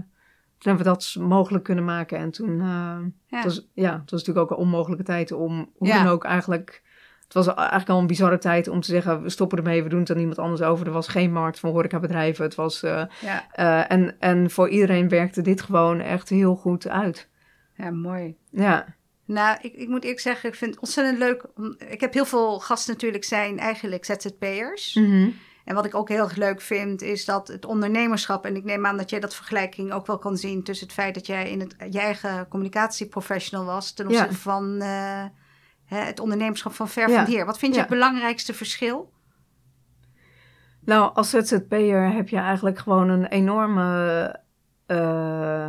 toen hebben we dat mogelijk kunnen maken. En toen, eh, ja. het, was, ja, het was natuurlijk ook een onmogelijke tijd om hoe Ja. dan ook eigenlijk. Het was eigenlijk al een bizarre tijd om te zeggen: we stoppen ermee, we doen het aan iemand anders over. Er was geen markt voor horecabedrijven. Het was, eh, ja. eh, en, en voor iedereen werkte dit gewoon echt heel goed uit. ja, mooi. Ja, Nou, ik, ik moet eerlijk zeggen, ik vind het ontzettend leuk. om- Ik heb heel veel gasten natuurlijk zijn eigenlijk ZZP'ers. Mhm. En wat ik ook heel erg leuk vind, is dat het ondernemerschap... en ik neem aan dat jij dat vergelijking ook wel kan zien... tussen het feit dat jij in het, je eigen communicatieprofessional was... ten Ja. opzichte van eh, hè, het ondernemerschap van Ver van Dier. Wat vind je het belangrijkste verschil? Nou, als ZZP'er heb je eigenlijk gewoon een enorme eh,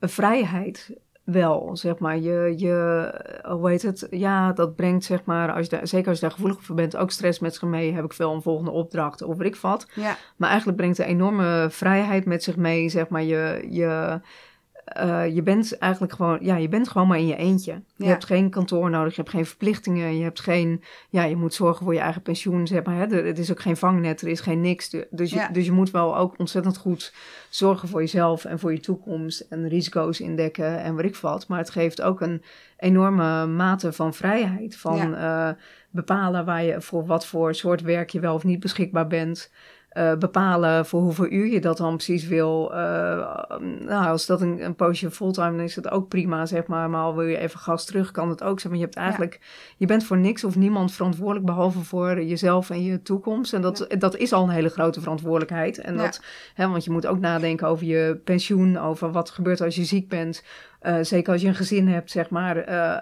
vrijheid wel, zeg maar. Je, je, hoe heet het? Ja, dat brengt, zeg maar, als je daar, zeker als je daar gevoelig voor bent, ook stress met zich mee. Heb ik veel een volgende opdracht of weet ik wat. Ja, Maar eigenlijk brengt een enorme vrijheid met zich mee, zeg maar. Je, je, eh, je bent eigenlijk gewoon, ja, je bent gewoon maar in je eentje. Je hebt geen kantoor nodig, je hebt geen verplichtingen, je hebt geen, ja, je moet zorgen voor je eigen pensioen, zeg maar. Hè? Er, het is ook geen vangnet, er is geen niks. Du- Dus je, Ja. dus je moet wel ook ontzettend goed zorgen voor jezelf en voor je toekomst en risico's indekken en wat ik wat. Maar het geeft ook een enorme mate van vrijheid, van eh, bepalen waar je voor wat voor soort werk je wel of niet beschikbaar bent eh, bepalen voor hoeveel uur je dat dan precies wil. Eh, nou, als dat een, een poosje fulltime is, is dat ook prima, zeg maar. Maar al wil je even gas terug, kan het ook zijn. Maar je hebt eigenlijk, je bent voor niks of niemand verantwoordelijk, behalve voor jezelf en je toekomst. En dat, dat is al een hele grote verantwoordelijkheid. En Ja. dat, hè, want je moet ook nadenken over je pensioen, over wat gebeurt als je ziek bent. Eh, zeker als je een gezin hebt, zeg maar,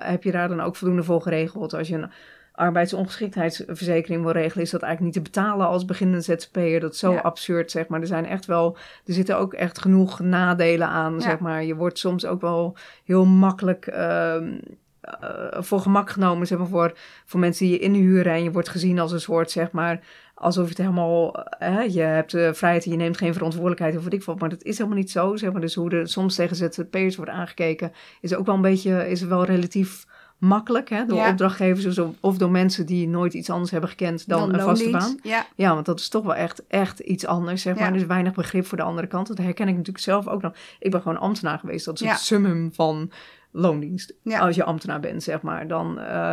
heb je daar dan ook voldoende voor geregeld. Als je een arbeidsongeschiktheidsverzekering wil regelen, is dat eigenlijk niet te betalen als beginnende ZZP'er. Dat is zo Ja. absurd, zeg maar. Er zijn echt wel, er zitten ook echt genoeg nadelen aan, Ja. zeg maar. Je wordt soms ook wel heel makkelijk ehm, eh, voor gemak genomen, zeg maar, voor, voor mensen die je inhuren. En je wordt gezien als een soort, zeg maar, alsof je het helemaal, eh, hè, je hebt de vrijheid en je neemt geen verantwoordelijkheid of wat ik wat. Maar dat is helemaal niet zo, zeg maar. Dus hoe er soms tegen ZZP'ers wordt aangekeken, is ook wel een beetje, is wel relatief makkelijk, hè, door Ja. opdrachtgevers of, of door mensen die nooit iets anders hebben gekend dan, een vaste baan. Ja, Ja, want dat is toch wel echt, echt iets anders, zeg maar. Ja. Dus weinig begrip voor de andere kant. Dat herken ik natuurlijk zelf ook nog. Ik ben gewoon ambtenaar geweest. Dat is het summum van loondienst. Als je ambtenaar bent, zeg maar. Dan, eh,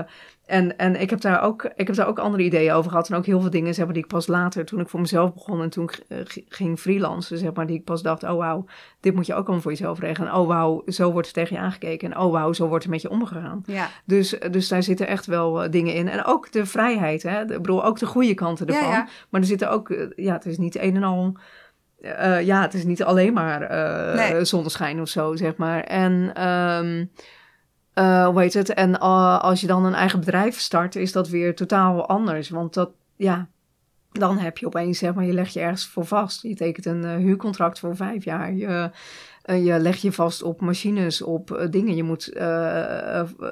en en ik, heb daar ook, ik heb daar ook andere ideeën over gehad. En ook heel veel dingen, zeg maar, die ik pas later, toen ik voor mezelf begon en toen ik eh, ging freelancen, zeg maar, die ik pas dacht, oh wauw, dit moet je ook allemaal voor jezelf regelen. En oh wauw, zo wordt er tegen je aangekeken. En oh wauw, zo wordt er met je omgegaan. ja. Dus, dus daar zitten echt wel eh, dingen in. En ook de vrijheid, hè. Ik bedoel, ook de goede kanten ervan. ja. Maar er zitten ook, eh, ja, het is niet een en al... ja, het is niet alleen maar Nee. zonneschijn of zo, zeg maar. En, ehm eh, hoe heet het? En eh, als je dan een eigen bedrijf start, is dat weer totaal anders. Want dat, ja, dan heb je opeens, zeg maar, je legt je ergens voor vast. Je tekent een eh, huurcontract voor vijf jaar. Je, je leg je vast op machines, op dingen. Je moet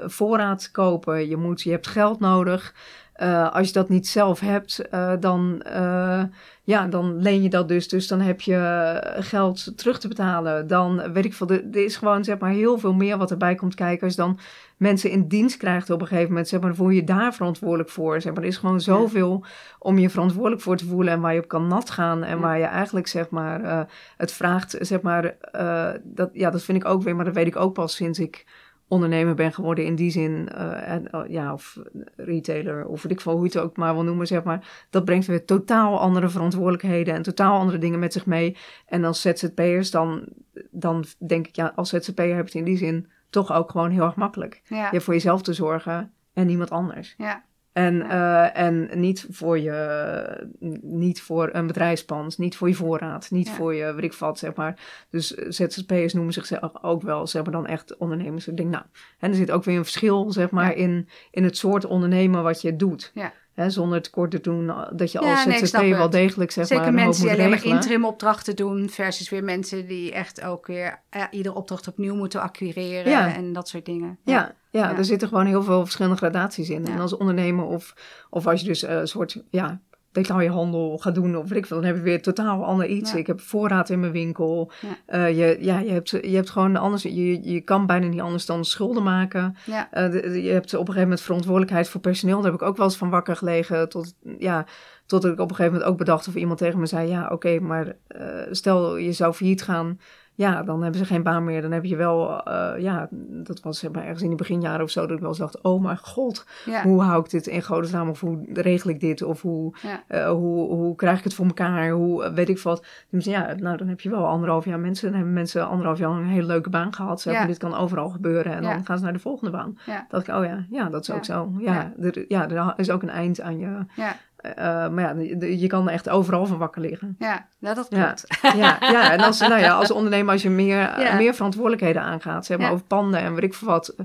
voorraad kopen, je, moet, je hebt geld nodig. Eh, als je dat niet zelf hebt, eh, dan, eh, ja, dan leen je dat dus. Dus dan heb je geld terug te betalen. Dan weet ik veel, er, is gewoon zeg maar, heel veel meer wat erbij komt kijken. Als je dan mensen in dienst krijgt op een gegeven moment, zeg maar, dan voel je je daar verantwoordelijk voor. Zeg maar. Er is gewoon zoveel om je verantwoordelijk voor te voelen en waar je op kan nat gaan. En Ja. waar je eigenlijk, zeg maar, het vraagt, zeg maar, dat, ja, dat vind ik ook weer, maar dat weet ik ook pas sinds ik ondernemer ben geworden in die zin, eh, en, eh, ja, of retailer, of weet ik veel hoe je het ook maar wil noemen, zeg maar. Dat brengt weer totaal andere verantwoordelijkheden en totaal andere dingen met zich mee. En als ZZP'ers, dan, dan denk ik, ja, als ZZP'er heb je het in die zin toch ook gewoon heel erg makkelijk. Ja. Je hebt voor jezelf te zorgen en niemand anders. Ja. En, eh, en niet, voor je, niet voor een bedrijfspand, niet voor je voorraad, niet Ja. voor je weet ik wat, zeg maar. Dus ZZP'ers noemen zichzelf ook wel, zeg maar dan echt ondernemers. Ik denk, nou, en er zit ook weer een verschil, zeg maar, Ja. in, in het soort ondernemen wat je doet. Ja. Hè, zonder tekort te doen, dat je als nee, ZZP'er wel het. degelijk, zeg Zeker maar, hoop mensen die alleen maar interim opdrachten doen, versus weer mensen die echt ook weer eh, iedere opdracht opnieuw moeten acquireren Ja. en dat soort dingen. Ja, ja, Ja. er zitten gewoon heel veel verschillende gradaties in. En als ondernemer of, of als je dus eh, een soort ja, detailhandel gaat doen of weet ik veel, dan heb je weer totaal ander iets. Ja. Ik heb voorraad in mijn winkel. Ja. Eh, je, ja, je, hebt, je hebt gewoon anders, je, je kan bijna niet anders dan schulden maken. Ja. Eh, de- de- je hebt op een gegeven moment verantwoordelijkheid voor personeel. Daar heb ik ook wel eens van wakker gelegen. Tot, ja, tot ik op een gegeven moment ook bedacht of iemand tegen me zei: Ja, oké, maar eh, stel je zou failliet gaan. Ja, dan hebben ze geen baan meer. Dan heb je wel, eh, ja, dat was zeg maar, ergens in de beginjaren of zo, dat ik wel eens dacht: Oh mijn god, Ja. hoe hou ik dit in godesnaam? Of hoe regel ik dit? Of hoe, Ja. eh, hoe, hoe krijg ik het voor elkaar? Hoe eh, weet ik wat? Dus ja, nou, dan heb je wel anderhalf jaar mensen. Dan hebben mensen anderhalf jaar lang een hele leuke baan gehad. Zeg, Ja. dit kan overal gebeuren. En dan gaan ze naar de volgende baan. Dat ik, oh ja, ja, dat is ook zo. Ja, Er, ja, er is ook een eind aan je. Ja. eh, maar ja, je kan echt overal van wakker liggen. Ja, nou, dat klopt. Ja, ja en als, nou ja, als ondernemer, als je meer, Ja. meer verantwoordelijkheden aangaat, zeg maar over panden en weet ik veel wat.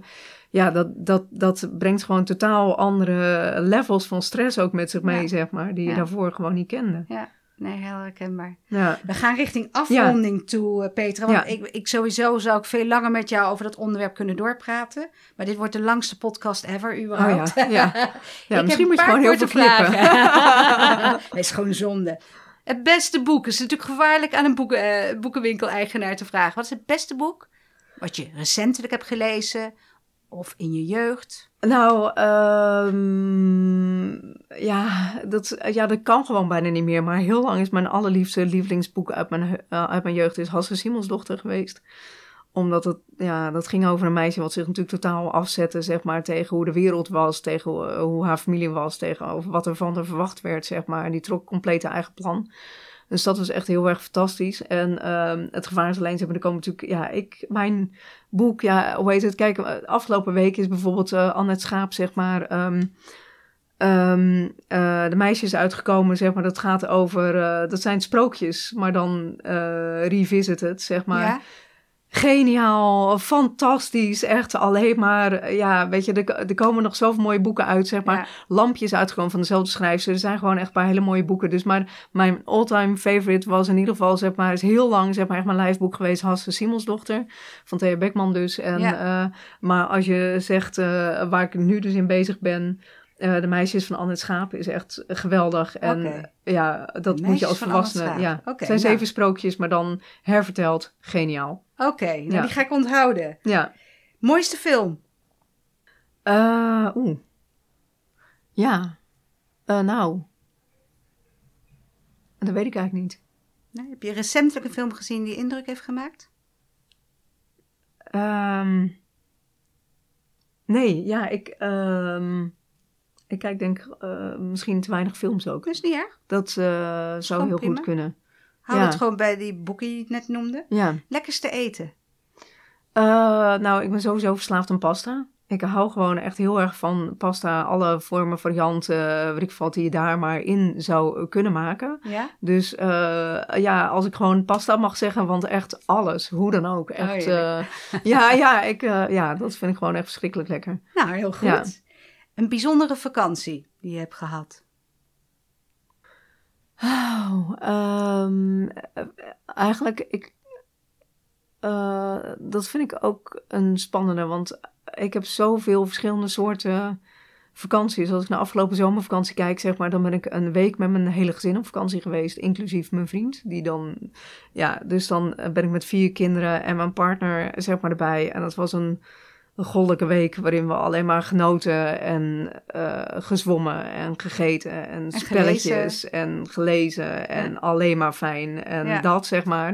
Ja, dat, dat, dat brengt gewoon totaal andere levels van stress ook met zich mee, zeg maar, die je daarvoor gewoon niet kende. Ja, nee, heel herkenbaar. Ja, We gaan richting afronding toe, eh, Petra. Want Ja. ik, ik sowieso zou ik veel langer met jou over dat onderwerp kunnen doorpraten. Maar dit wordt de langste podcast ever, überhaupt. Oh ja, ja. misschien moet je gewoon heel veel knippen. nee, is gewoon zonde. Het beste boek. Het is natuurlijk gevaarlijk aan een boeken, eh, boekenwinkel-eigenaar te vragen. Wat is het beste boek wat je recentelijk hebt gelezen of in je jeugd? Nou, ehm, ja, dat, ja, dat kan gewoon bijna niet meer. Maar heel lang is mijn allerliefste lievelingsboek uit mijn, eh, uit mijn jeugd is Hasse Simonsdochter geweest. Omdat het, ja, dat ging over een meisje wat zich natuurlijk totaal afzette, zeg maar, tegen hoe de wereld was, tegen hoe, hoe haar familie was, tegenover wat er van haar verwacht werd, zeg maar. En die trok compleet haar eigen plan. Dus dat was echt heel erg fantastisch. En ehm, het gevaar is alleen, zeg maar, er komen natuurlijk, ja, ik, mijn boek, ja, hoe heet het? Kijk, afgelopen week is bijvoorbeeld eh Annette Schaap, zeg maar, ehm, ehm, eh, de meisjes uitgekomen, zeg maar. Dat gaat over, eh, dat zijn sprookjes, maar dan eh revisited, zeg maar. Ja? Geniaal, fantastisch, echt alleen maar, ja, weet je, er, er komen nog zoveel mooie boeken uit, zeg maar. Ja. Lampjes uitgekomen van dezelfde schrijfster. Er zijn gewoon echt een paar hele mooie boeken. Dus maar mijn all-time favorite was in ieder geval, zeg maar, is heel lang, zeg maar, echt mijn lijfboek geweest, Hasse Simonsdochter, van Thea Beckman dus. En, Ja. eh, maar als je zegt, eh, waar ik nu dus in bezig ben, eh, de meisjes van Annette Schaap is echt geweldig. En ja, dat moet je als volwassene. Ja, zijn nou. zeven sprookjes, maar dan herverteld. Geniaal. Oké, nou Ja. die ga ik onthouden. Ja. Mooiste film? Eh, Oeh. Ja. Eh, nou. Dat weet ik eigenlijk niet. Nee, heb je recentelijk een film gezien die indruk heeft gemaakt? Ehm, nee, ja, ik, ehm, ik kijk denk eh, misschien te weinig films ook. Dat is niet erg. Dat zou heel prima. goed kunnen. Hou Ja. het gewoon bij die boeken die je net noemde. Ja. Lekkerste eten? Eh, nou, ik ben sowieso verslaafd aan pasta. Ik hou gewoon echt heel erg van pasta. Alle vormen, varianten, weet ik wat, die je daar maar in zou kunnen maken. Ja? Dus eh, ja, als ik gewoon pasta mag zeggen, want echt alles, hoe dan ook. Echt, heerlijk. eh, ja, ja, ik, ja, dat vind ik gewoon echt verschrikkelijk lekker. Nou, heel goed. Ja. Een bijzondere vakantie die je hebt gehad? Oh, eh, eigenlijk, ik, eh, dat vind ik ook een spannende. Want ik heb zoveel verschillende soorten vakanties. Als ik naar afgelopen zomervakantie kijk, zeg maar, dan ben ik een week met mijn hele gezin op vakantie geweest, inclusief mijn vriend. Die dan, ja, dus dan ben ik met vier kinderen en mijn partner, zeg maar, erbij. En dat was een, een goddelijke week waarin we alleen maar genoten en uh, gezwommen en gegeten en, En spelletjes gelezen. en gelezen en Ja. alleen maar fijn en Ja. dat, zeg maar.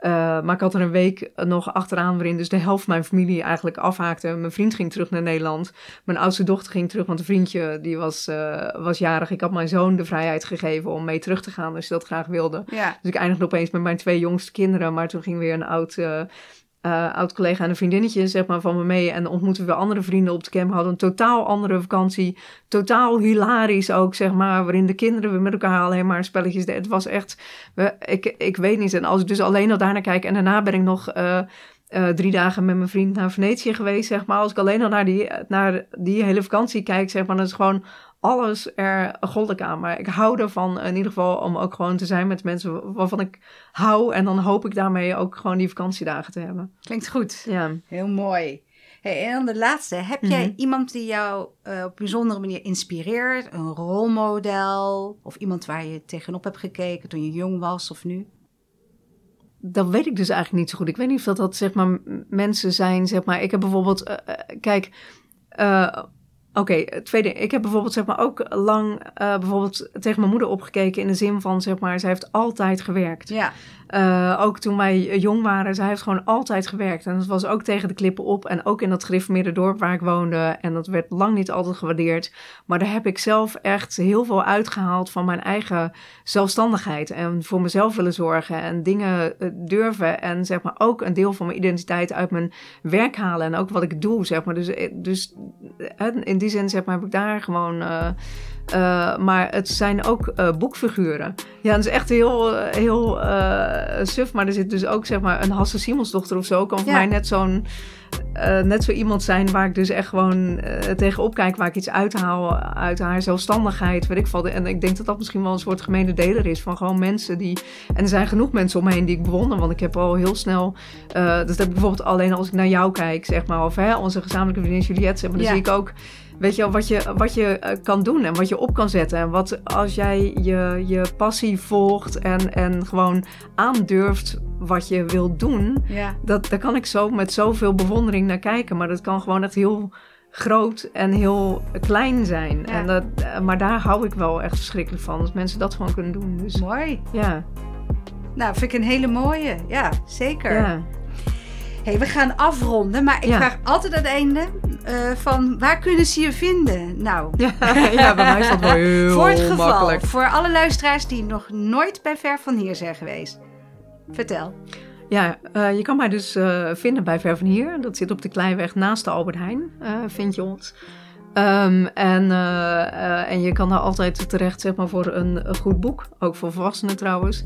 Uh, maar ik had er een week nog achteraan waarin dus de helft van mijn familie eigenlijk afhaakte. Mijn vriend ging terug naar Nederland. Mijn oudste dochter ging terug, want een vriendje die was, uh, was jarig. Ik had mijn zoon de vrijheid gegeven om mee terug te gaan als hij dat graag wilde. Ja. Dus ik eindigde opeens met mijn twee jongste kinderen. Maar toen ging weer een oud, uh, uh, oud collega en een vriendinnetje zeg maar, van me mee. En ontmoetten we andere vrienden op de camp. We hadden een totaal andere vakantie. Totaal hilarisch ook, zeg maar. Waarin de kinderen weer met elkaar alleen maar spelletjes deden. Het was echt... We, ik, ik weet niet. En als ik dus alleen al daarnaar kijk... En daarna ben ik nog... Uh, uh, drie dagen met mijn vriend naar Venetië geweest, zeg maar. Als ik alleen al naar die, naar die hele vakantie kijk, zeg maar, dan is gewoon alles er goddelijk aan. Maar ik hou ervan in ieder geval om ook gewoon te zijn met mensen waarvan ik hou. En dan hoop ik daarmee ook gewoon die vakantiedagen te hebben. Klinkt goed. Ja. Heel mooi. Hey, en dan de laatste. Heb jij Mhm. iemand die jou uh, op een bijzondere manier inspireert? Een rolmodel? Of iemand waar je tegenop hebt gekeken toen je jong was of nu? Dat weet ik dus eigenlijk niet zo goed. Ik weet niet of dat, dat zeg maar mensen zijn, zeg maar. Ik heb bijvoorbeeld, uh, kijk, uh, Oké, okay, tweede. Ik heb bijvoorbeeld zeg maar ook lang uh, bijvoorbeeld tegen mijn moeder opgekeken in de zin van zeg maar, zij heeft altijd gewerkt. Ja. Uh, ook toen wij jong waren, zij heeft gewoon altijd gewerkt. En dat was ook tegen de klippen op en ook in dat gereformeerde dorp waar ik woonde. En dat werd lang niet altijd gewaardeerd. Maar daar heb ik zelf echt heel veel uitgehaald van mijn eigen zelfstandigheid. En voor mezelf willen zorgen en dingen uh, durven. En zeg maar ook een deel van mijn identiteit uit mijn werk halen. En ook wat ik doe, zeg maar. Dus, dus in die zin zeg maar, heb ik daar gewoon... uh, maar het zijn ook uh, boekfiguren. Ja, dat is echt heel, heel uh, suf. Maar er zit dus ook zeg maar een Hasse Simonsdochter of zo. Kan voor ja. mij net zo'n... net zo iemand zijn waar ik dus echt gewoon tegenop kijk. Waar ik iets uithaal uit haar zelfstandigheid. Weet ik veel. En ik denk dat dat misschien wel een soort gemene deler is. Van gewoon mensen die... En er zijn genoeg mensen om me heen die ik bewonder. Want ik heb al heel snel... dat heb ik bijvoorbeeld alleen als ik naar jou kijk, zeg maar. Of hè, onze gezamenlijke vriendin Juliette. Zeg maar, dan ja. zie ik ook... Weet je wel, wat je, wat je uh, kan doen en wat je op kan zetten. En wat als jij je, je passie volgt en, en gewoon aandurft wat je wilt doen. Ja. Dat, daar kan ik zo met zoveel bewondering naar kijken. Maar dat kan gewoon echt heel groot en heel klein zijn. Ja. En dat, uh, maar daar hou ik wel echt verschrikkelijk van. Dat mensen dat gewoon kunnen doen. Dus, Mooi. Ja. Nou, vind ik een hele mooie. Ja, zeker. Ja. Hey, we gaan afronden, maar ik Ja. vraag altijd aan het einde uh, van waar kunnen ze je vinden? Nou, Ja, ja, bij mij is dat wel heel voor het geval, makkelijk. voor alle luisteraars die nog nooit bij Ver van Hier zijn geweest. Vertel. Ja, uh, je kan mij dus uh, vinden bij Ver van Hier. Dat zit op de Kleinweg naast de Albert Heijn, vind je ons. Um, en, uh, en je kan daar altijd terecht zeg maar, voor een, een goed boek. Ook voor volwassenen trouwens.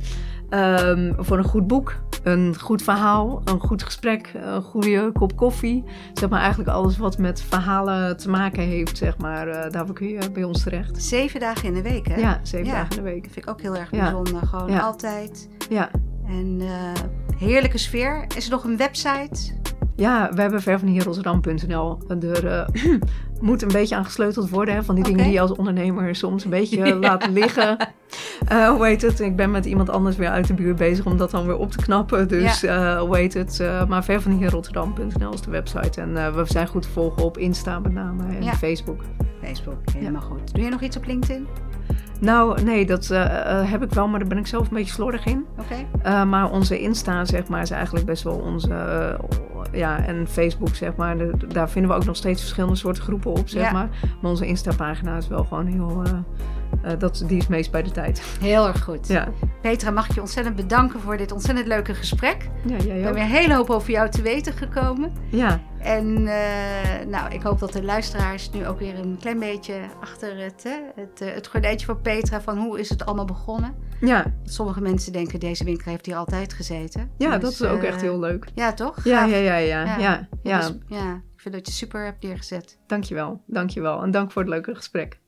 Um, voor een goed boek, een goed verhaal, een goed gesprek, een goede kop koffie. Zeg maar eigenlijk alles wat met verhalen te maken heeft, zeg maar. Uh, daarvoor kun je bij ons terecht. Zeven dagen in de week, hè? Ja, zeven Ja. dagen in de week. Dat vind ik ook heel erg Ja. bijzonder. Gewoon Ja. altijd. Ja. En uh, heerlijke sfeer. Is er nog een website? Ja, we hebben vervanhierrotterdam.nl. Er uh, moet een beetje aan gesleuteld worden. Hè, van die dingen die je als ondernemer soms een beetje laat liggen. Uh, hoe heet het? Ik ben met iemand anders weer uit de buurt bezig om dat dan weer op te knappen. Dus uh, hoe heet het? Maar vervanhierrotterdam.nl is de website. En we zijn goed te volgen op Insta met name en Ja. Facebook. Facebook, helemaal goed. Doe je nog iets op LinkedIn? Nou, nee, dat uh, uh, heb ik wel, maar daar ben ik zelf een beetje slordig in. Oké. Uh, maar onze Insta, zeg maar, is eigenlijk best wel onze... uh, ja, en Facebook, zeg maar. De, daar vinden we ook nog steeds verschillende soorten groepen op, zeg Ja. maar. Maar onze Insta-pagina is wel gewoon heel... dat, die is meest bij de tijd. Heel erg goed. Ja, Petra, mag ik je ontzettend bedanken voor dit ontzettend leuke gesprek. ja Ik jij ben ook. weer een hele hoop over jou te weten gekomen. Ja, En eh, nou, ik hoop dat de luisteraars nu ook weer een klein beetje achter het, hè, het, eh, het gordijntje van Petra van hoe is het allemaal begonnen. ja, Sommige mensen denken deze winkel heeft hier altijd gezeten. ja Dus, dat is ook eh, echt heel leuk. Ja, toch? Ja, ja, ja, ja, Ja. ja, ja. dus- ja, ik vind dat je super hebt neergezet. Dankjewel, dankjewel. En dank voor het leuke gesprek.